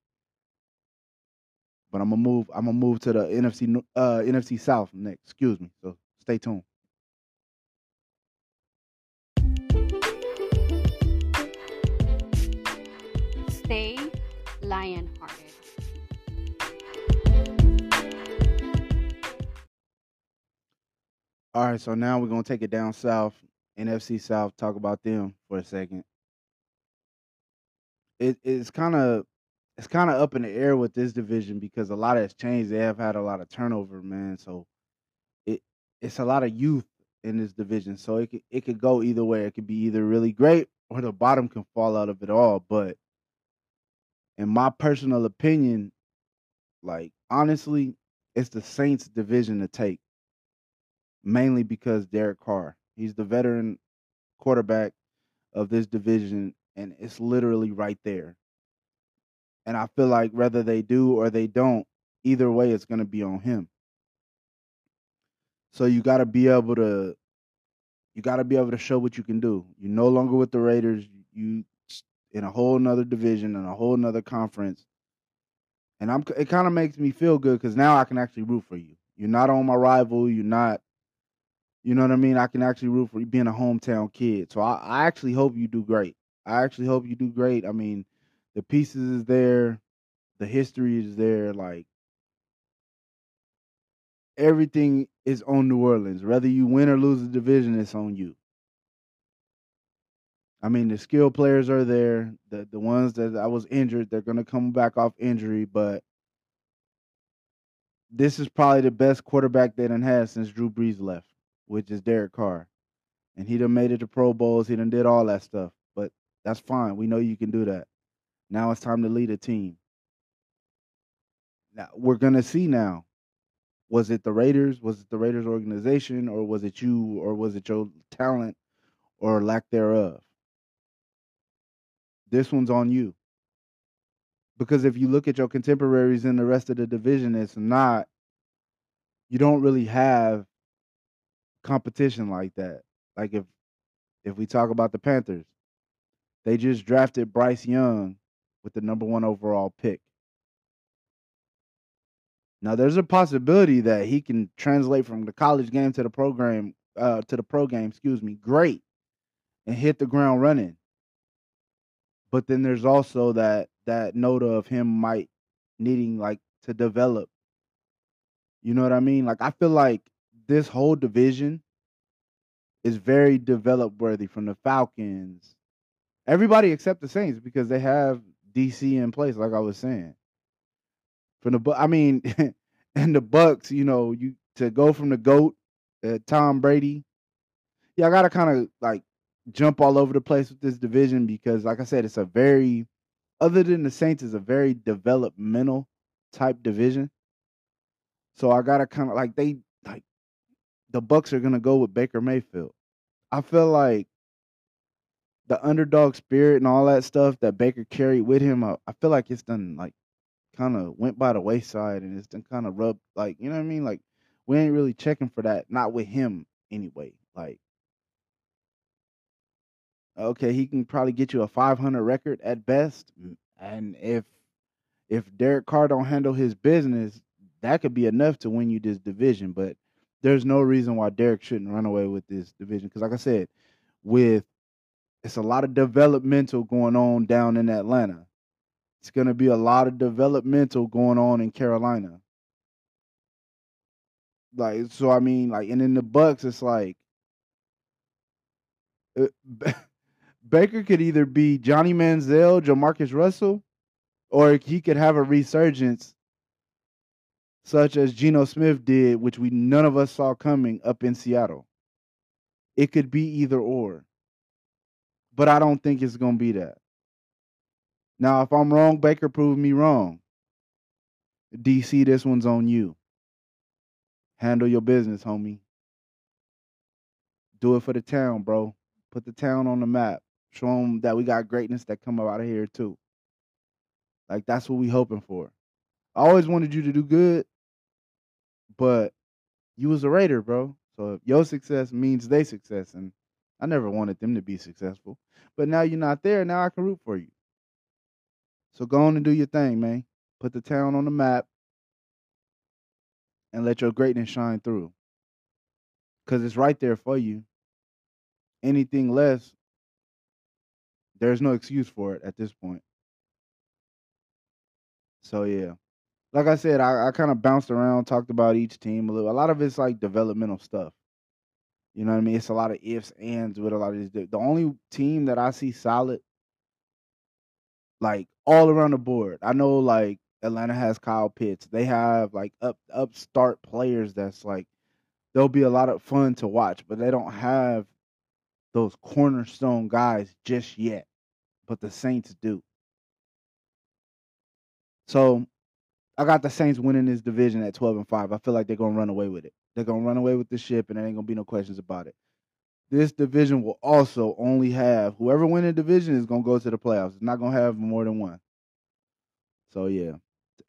But I'm to move I'm to move to the NFC uh NFC South next. Excuse me. So stay tuned. Lionhearted. All right, so now we're gonna take it down south, NFC South. Talk about them for a second. It, it's kind of it's kind of up in the air with this division because a lot has changed. They have had a lot of turnover, man. So it it's a lot of youth in this division. So it could, it could go either way. It could be either really great or the bottom can fall out of it all. But in my personal opinion, like honestly, it's the Saints division to take. Mainly because Derek Carr. He's the veteran quarterback of this division, and it's literally right there. And I feel like whether they do or they don't, either way, it's going to be on him. So you got to be able to, you got to be able to show what you can do. You're no longer with the Raiders. You in a whole nother division and a whole nother conference. And I'm, it kind of makes me feel good because now I can actually root for you. You're not on my rival. You're not you know what I mean? I can actually root for you being a hometown kid. So I, I actually hope you do great. I actually hope you do great. I mean, the pieces is there, the history is there, like everything is on New Orleans. Whether you win or lose the division, it's on you. I mean, the skill players are there. The the ones that I was injured, they're gonna come back off injury, but this is probably the best quarterback they done had since Drew Brees left which is Derek Carr. And he done made it to Pro Bowls. He done did all that stuff. But that's fine. We know you can do that. Now it's time to lead a team. Now we're gonna see now. Was it the Raiders? Was it the Raiders organization, or was it you, or was it your talent, or lack thereof? This one's on you. Because if you look at your contemporaries in the rest of the division, it's not. You don't really have competition like that. Like if if we talk about the Panthers, they just drafted Bryce Young with the number one overall pick. Now there's a possibility that he can translate from the college game to the program uh, to the pro game, excuse me, great, and hit the ground running. But then there's also that that note of him might needing like to develop. You know what I mean? Like I feel like this whole division is very develop worthy from the Falcons. Everybody except the Saints because they have DC in place, like I was saying. From the I mean, and the Bucs, you know, you to go from the goat, uh, Tom Brady. Yeah, I gotta kind of like jump all over the place with this division because, like I said, it's a very, other than the Saints, is a very developmental type division. So I gotta kind of like they like the Bucs are gonna go with Baker Mayfield. I feel like the underdog spirit and all that stuff that Baker carried with him, I, I feel like it's done like kind of went by the wayside and it's done kind of rubbed like you know what I mean. Like we ain't really checking for that, not with him anyway. Like okay, he can probably get you a 500 record at best, and if if Derek Carr don't handle his business, that could be enough to win you this division. But there's no reason why Derek shouldn't run away with this division. Because, like I said, with it's a lot of developmental going on down in Atlanta. It's going to be a lot of developmental going on in Carolina. Like, so I mean, like, and in the Bucs, it's like uh, Baker could either be Johnny Manziel, JaMarcus Russell, or he could have a resurgence such as Geno Smith did, which we none of us saw coming up in Seattle. It could be either or. But I don't think it's going to be that. Now, if I'm wrong, Baker proved me wrong. DC, this one's on you. Handle your business, homie. Do it for the town, bro. Put the town on the map. Show them that we got greatness that come out of here too. Like that's what we hoping for. I always wanted you to do good, but you was a Raider, bro. So your success means they success, and I never wanted them to be successful. But now you're not there. Now I can root for you. So go on and do your thing, man. Put the town on the map and let your greatness shine through. Because it's right there for you. Anything less, there's no excuse for it at this point. So, yeah like I said, I, I kind of bounced around, talked about each team a little. A lot of it's like developmental stuff. You know what I mean? It's a lot of ifs, ands with a lot of these. The only team that I see solid, like all around the board. I know like Atlanta has Kyle Pitts. They have like up upstart players that's like they'll be a lot of fun to watch, but they don't have those cornerstone guys just yet. But the Saints do. So I got the Saints winning this division at 12 and 5. I feel like they're gonna run away with it. They're gonna run away with the ship, and there ain't gonna be no questions about it. This division will also only have whoever win the division is gonna go to the playoffs. It's not gonna have more than one. So yeah,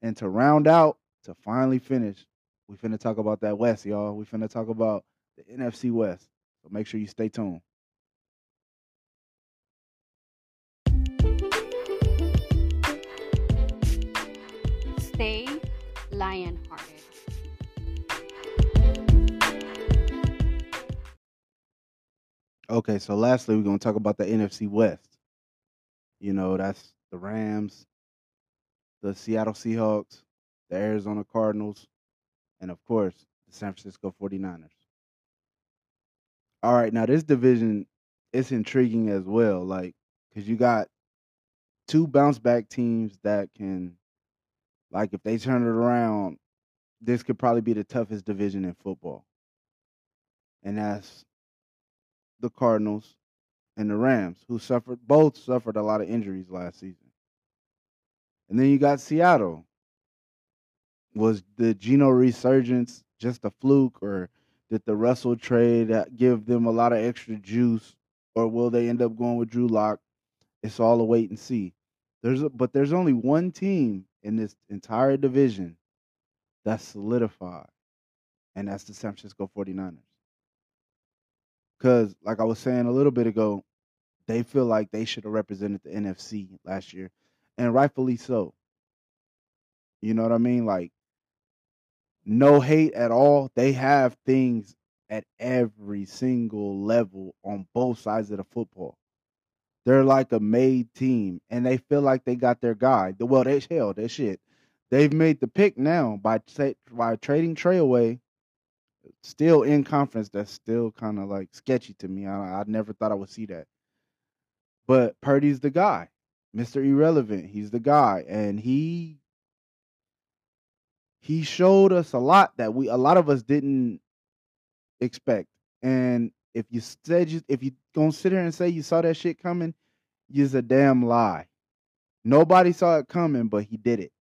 and to round out, to finally finish, we finna talk about that West, y'all. We finna talk about the NFC West. So make sure you stay tuned. Lion-hearted. Okay, so lastly, we're gonna talk about the NFC West. You know, that's the Rams, the Seattle Seahawks, the Arizona Cardinals, and of course, the San Francisco 49ers. All right, now this division is intriguing as well, like because you got two bounce back teams that can, like, if they turn it around, this could probably be the toughest division in football, and that's the Cardinals and the Rams, who suffered both suffered a lot of injuries last season. And then you got Seattle. Was the Geno resurgence just a fluke, or did the Russell trade uh, give them a lot of extra juice, or will they end up going with Drew Lock? It's all a wait and see. There's a, but there's only one team in this entire division that's solidified, and that's the San Francisco 49ers. Because, like I was saying a little bit ago, they feel like they should have represented the NFC last year, and rightfully so. You know what I mean? Like, no hate at all. They have things at every single level on both sides of the football. They're like a made team, and they feel like they got their guy. Well, they hell, they shit. They've made the pick now by by trading Trey away still in conference that's still kind of like sketchy to me. I, I never thought I would see that. But Purdy's the guy, Mr. Irrelevant. He's the guy, and he he showed us a lot that we a lot of us didn't expect. And if you said you if you gonna sit here and say you saw that shit coming, you's a damn lie. Nobody saw it coming, but he did it.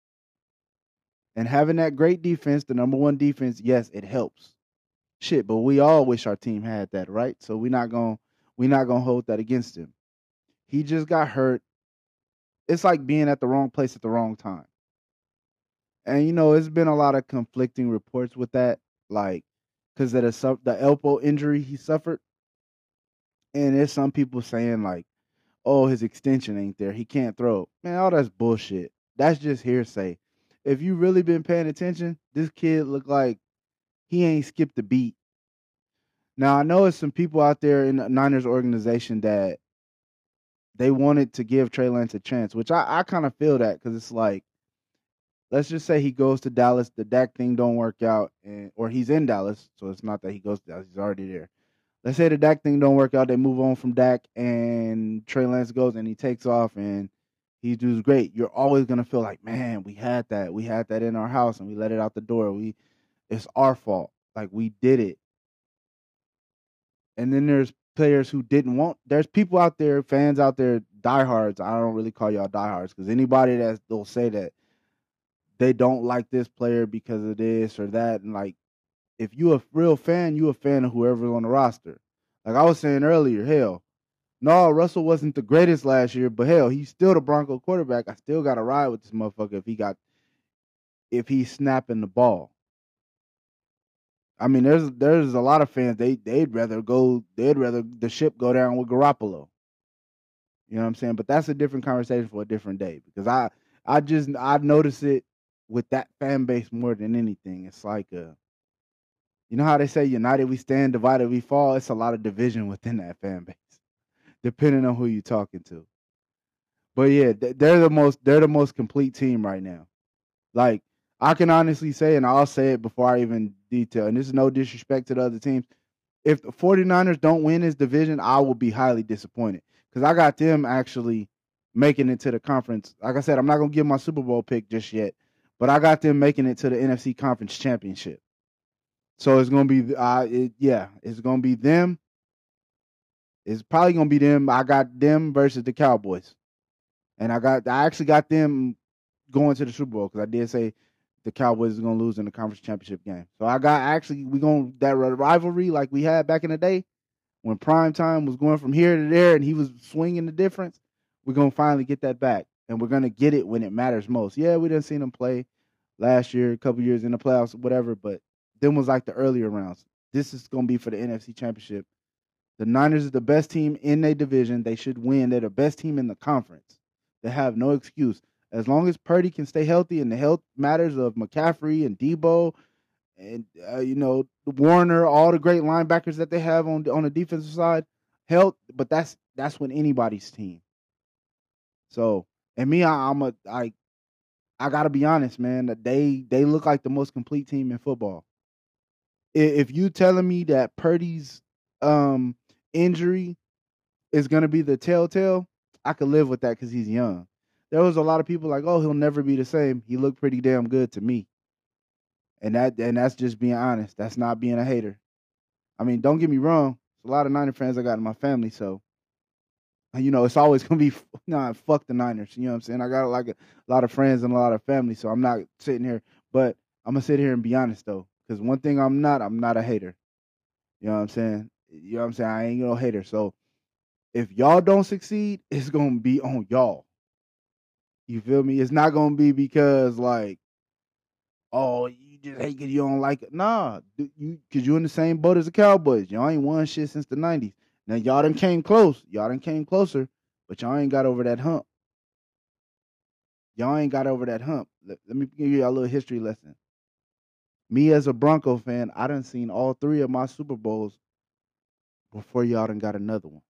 And having that great defense, the number one defense, yes, it helps shit, but we all wish our team had that, right? So we're not gonna we're not gonna hold that against him. He just got hurt. It's like being at the wrong place at the wrong time. And you know, it's been a lot of conflicting reports with that, like because of the the elbow injury he suffered. And there's some people saying like, "Oh, his extension ain't there. He can't throw." Man, all that's bullshit. That's just hearsay. If you really been paying attention, this kid looked like he ain't skipped a beat. Now I know it's some people out there in the Niners organization that they wanted to give Trey Lance a chance, which I, I kind of feel that because it's like, let's just say he goes to Dallas, the Dak thing don't work out, and or he's in Dallas, so it's not that he goes to Dallas, he's already there. Let's say the Dak thing don't work out, they move on from Dak, and Trey Lance goes and he takes off and he does great. You're always gonna feel like, man, we had that, we had that in our house, and we let it out the door. We it's our fault. Like we did it. And then there's players who didn't want. There's people out there, fans out there, diehards. I don't really call y'all diehards because anybody that will say that they don't like this player because of this or that, and like, if you a real fan, you a fan of whoever's on the roster. Like I was saying earlier, hell, no, Russell wasn't the greatest last year, but hell, he's still the Bronco quarterback. I still got to ride with this motherfucker if he got if he's snapping the ball. I mean, there's there's a lot of fans they they'd rather go they'd rather the ship go down with Garoppolo. You know what I'm saying? But that's a different conversation for a different day because I I just I notice it with that fan base more than anything. It's like a you know how they say united we stand, divided we fall. It's a lot of division within that fan base, depending on who you're talking to. But yeah, they're the most they're the most complete team right now. Like I can honestly say, and I'll say it before I even detail, and this is no disrespect to the other teams. if the 49ers don't win this division, I will be highly disappointed because I got them actually making it to the conference. Like I said, I'm not gonna give my Super Bowl pick just yet, but I got them making it to the NFC Conference Championship. So it's gonna be, uh, it, yeah, it's gonna be them. It's probably gonna be them. I got them versus the Cowboys, and I got, I actually got them going to the Super Bowl because I did say the Cowboys is gonna lose in the conference championship game. So I got actually we gonna that rivalry like we had back in the day when prime time was going from here to there and he was swinging the difference. We're gonna finally get that back, and we're gonna get it when it matters most. Yeah, we didn't see them play last year, a couple years in the playoffs, whatever, but then was like the earlier rounds. This is gonna be for the NFC Championship. The Niners is the best team in their division. They should win. They're the best team in the conference. They have no excuse. As long as Purdy can stay healthy and the health matters of McCaffrey and Deebo and uh, you know Warner, all the great linebackers that they have on on the defensive side, health. But that's that's when anybody's team. So and me, I, I'm a I I gotta be honest, man. They they look like the most complete team in football. If you telling me that Purdy's um injury is gonna be the telltale, I could live with that because he's young there was a lot of people like, oh, he'll never be the same. He looked pretty damn good to me. And that and that's just being honest. That's not being a hater. I mean, don't get me wrong. There's a lot of Niner fans I got in my family, so you know, it's always gonna be nah, fuck the Niners. You know what I'm saying? I got like a, a lot of friends and a lot of family, so I'm not sitting here. But I'm gonna sit here and be honest though, because one thing I'm not, I'm not a hater. You know what I'm saying? You know what I'm saying? I ain't no hater. So if y'all don't succeed, it's gonna be on y'all. You feel me? It's not gonna be because like, oh, you just hate because you don't like it. Nah, you because you're in the same boat as the Cowboys. Y'all ain't won shit since the '90s. Now y'all done came close. Y'all done came closer, but y'all ain't got over that hump. Y'all ain't got over that hump. Let, let me give you a little history lesson. Me as a Bronco fan, I done seen all three of my Super Bowls before y'all done got another one.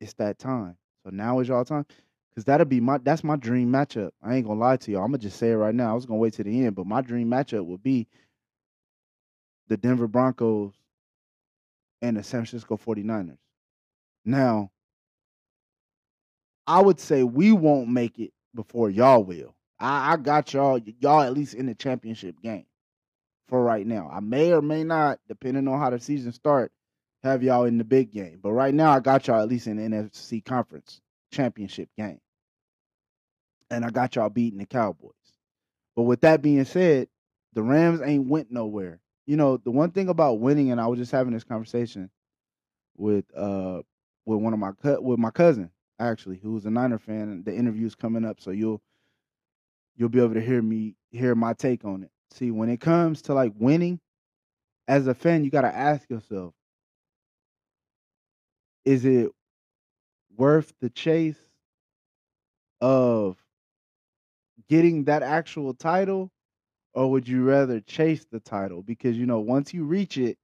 It's that time. So now is y'all time. Cause that'll be my that's my dream matchup. I ain't gonna lie to y'all. I'm gonna just say it right now. I was gonna wait to the end, but my dream matchup would be the Denver Broncos and the San Francisco 49ers. Now, I would say we won't make it before y'all will. I, I got y'all, y'all at least in the championship game for right now. I may or may not, depending on how the season start, have y'all in the big game. But right now, I got y'all at least in the NFC conference championship game. And I got y'all beating the Cowboys. But with that being said, the Rams ain't went nowhere. You know, the one thing about winning, and I was just having this conversation with uh with one of my cut with my cousin actually, who's a Niner fan. The interview's coming up, so you'll you'll be able to hear me hear my take on it. See, when it comes to like winning, as a fan, you got to ask yourself: Is it worth the chase of getting that actual title or would you rather chase the title? Because you know once you reach it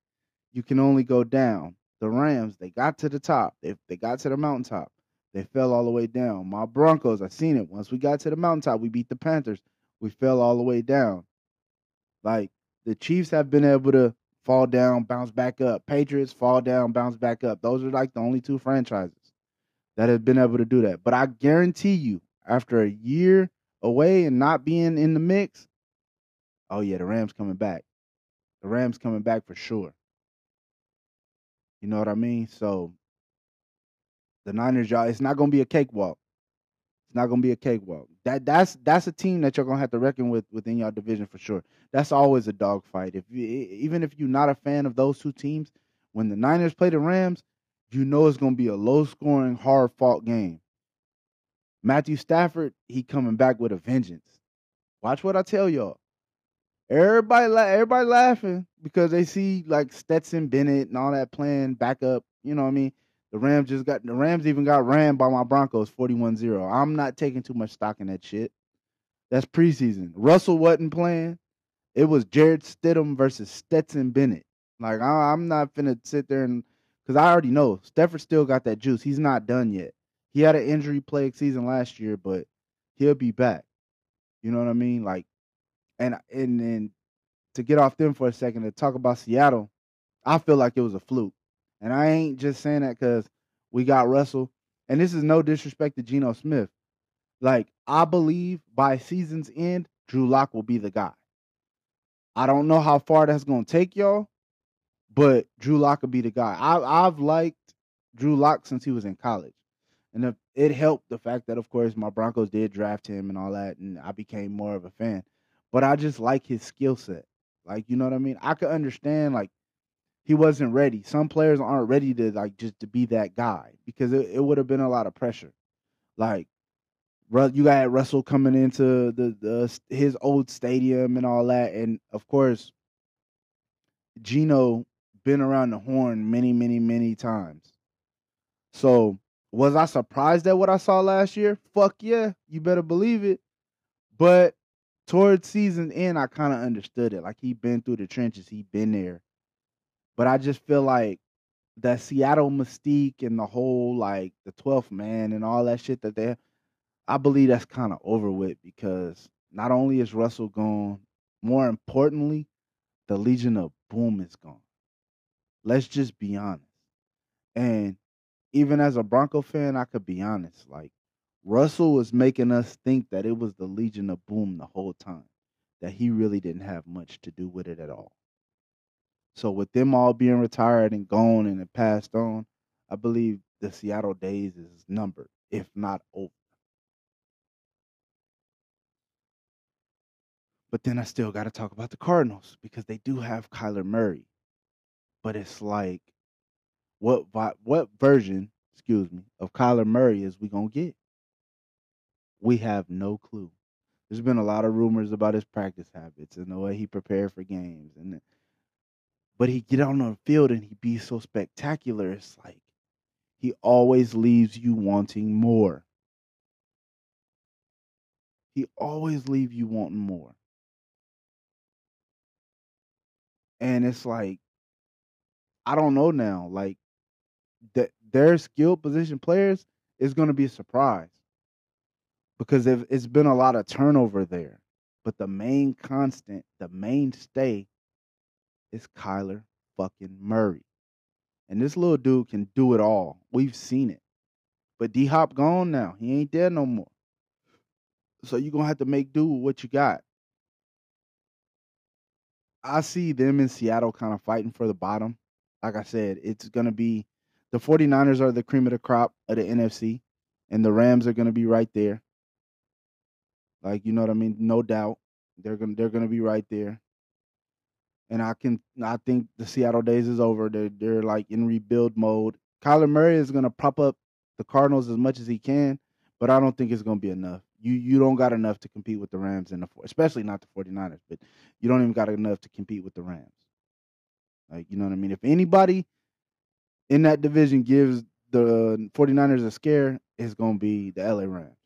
you can only go down. The rams they got to the top. They, they got to the mountaintop. They fell all the way down. My broncos i seen it. Once we got to the mountaintop we beat the panthers. We fell all the way down like the chiefs have been able to fall down bounce back up patriots fall down bounce back up those are like the only two franchises that have been able to do that. But I guarantee you, after a year away and not being in the mix, oh yeah, the Rams coming back. The Rams coming back for sure. You know what I mean? So the Niners, y'all, it's not gonna be a cakewalk. It's not gonna be a cakewalk. That that's that's a team that you're gonna have to reckon with within your division for sure. That's always a dogfight. If you, even if you're not a fan of those two teams, when the Niners play the Rams, you know it's to be a low scoring, hard fought game. Matthew Stafford, he coming back with a vengeance. Watch what I tell y'all. Everybody, everybody laughing because they see like Stetson Bennett and all that playing backup. You know what I mean? The Rams just got the Rams even got rammed by my Broncos 41-0. I'm not taking too much stock in that shit. That's preseason. Russell wasn't playing. It was Jarrett Stidham versus Stetson Bennett. Like I, I'm not finna sit there and because I already know Stafford still got that juice. He's not done yet. He had an injury plague season last year, but he'll be back. You know what I mean? Like, and and and to get off them for a second to talk about Seattle, I feel like it was a fluke. And I ain't just saying that because we got Russell. And this is no disrespect to Geno Smith. Like, I believe by season's end, Drew Lock will be the guy. I don't know how far that's going to take y'all, but Drew Lock will be the guy. I, I've liked Drew Lock since he was in college. And it helped the fact that, of course, my Broncos did draft him and all that, and I became more of a fan. But I just like his skill set. Like, you know what I mean? I could understand, like, he wasn't ready. Some players aren't ready to, like, just to be that guy because it, it would have been a lot of pressure. Like, you got Russell coming into the, the his old stadium and all that, and of course, Geno been around the horn many, many, many times. So was I surprised at what I saw last year? Fuck yeah, you better believe it. But towards season end, I kind of understood it. Like he been through the trenches, he been there. But I just feel like that Seattle mystique and the whole like the 12th man and all that shit that they I believe that's kind of over with because not only is Russell gone, more importantly, the Legion of Boom is gone. Let's just be honest. And even as a Bronco fan, I could be honest. Like Russell was making us think that it was the Legion of Boom the whole time, that he really didn't have much to do with it at all. So with them all being retired and gone and passed on, I believe the Seattle days is numbered, if not over. But then I still got to talk about the Cardinals because they do have Kyler Murray. But it's like, what what version, excuse me, of Kyler Murray is we gonna get? We have no clue. There's been a lot of rumors about his practice habits and the way he prepared for games, and but he get on the field and he be so spectacular. It's like he always leaves you wanting more. He always leave you wanting more. And it's like, I don't know now. Like that their skilled position players is going to be a surprise because it's been a lot of turnover there. But the main constant, the mainstay, is Kyler fucking Murray. And this little dude can do it all. We've seen it. But D Hop gone now. He ain't there no more. So you're gonna have to make do with what you got. I see them in Seattle kind of fighting for the bottom. Like I said, it's going to be the 49ers are the cream of the crop of the NFC, and the Rams are going to be right there. Like, you know what I mean? No doubt. They're going to they're going to be right there. And I can I think the Seattle days is over. They're they're like in rebuild mode. Kyler Murray is to prop up the Cardinals as much as he can, but I don't think it's to be enough you you don't got enough to compete with the Rams and the especially not the 49ers, but you don't even got enough to compete with the Rams. Like, you know what I mean? If anybody in that division gives the 49ers a scare, it's to be the LA Rams.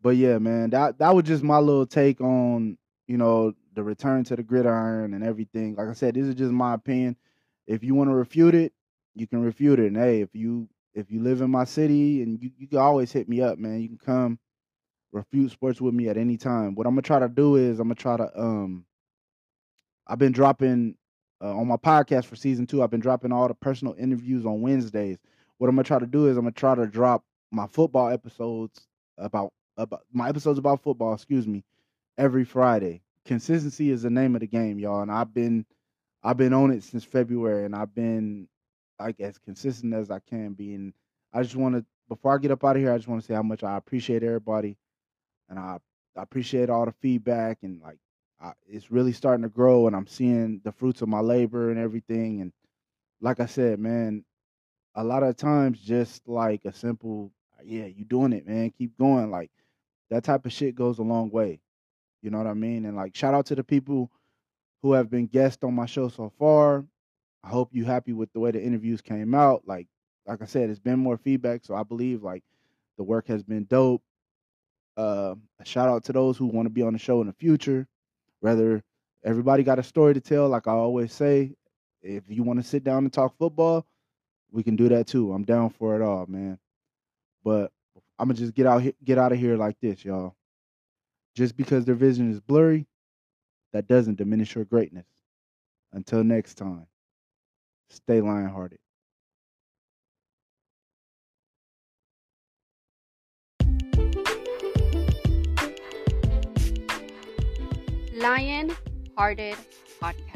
But yeah, man, that that was just my little take on, you know, the return to the gridiron and everything. Like I said, this is just my opinion. If you want to refute it, you can refute it. And hey, if you if you live in my city and you, you can always hit me up, man. You can come refute sports with me at any time. What I'm gonna try to do is I'm gonna try to um I've been dropping uh, on my podcast for season two. I've been dropping all the personal interviews on Wednesdays. What I'm gonna try to do is I'm gonna try to drop my football episodes about about my episodes about football. Excuse me, every Friday. Consistency is the name of the game, y'all, and I've been I've been on it since February, and I've been like as consistent as I can be. And I just want to before I get up out of here, I just want to say how much I appreciate everybody, and I, I appreciate all the feedback and like I, it's really starting to grow, and I'm seeing the fruits of my labor and everything. And like I said, man, a lot of times just like a simple yeah, you doing it, man. Keep going. Like that type of shit goes a long way. You know what I mean? And like shout out to the people who have been guests on my show so far. I hope you happy with the way the interviews came out. Like like I said, it's been more feedback, so I believe like the work has been dope. Uh, a shout out to those who want to be on the show in the future. Whether everybody got a story to tell, like I always say, if you want to sit down and talk football, we can do that too. I'm down for it all, man. But I'm gonna just get out get out of here like this, y'all. Just because their vision is blurry, that doesn't diminish your greatness. Until next time, stay lion hearted. Lion Hearted Podcast.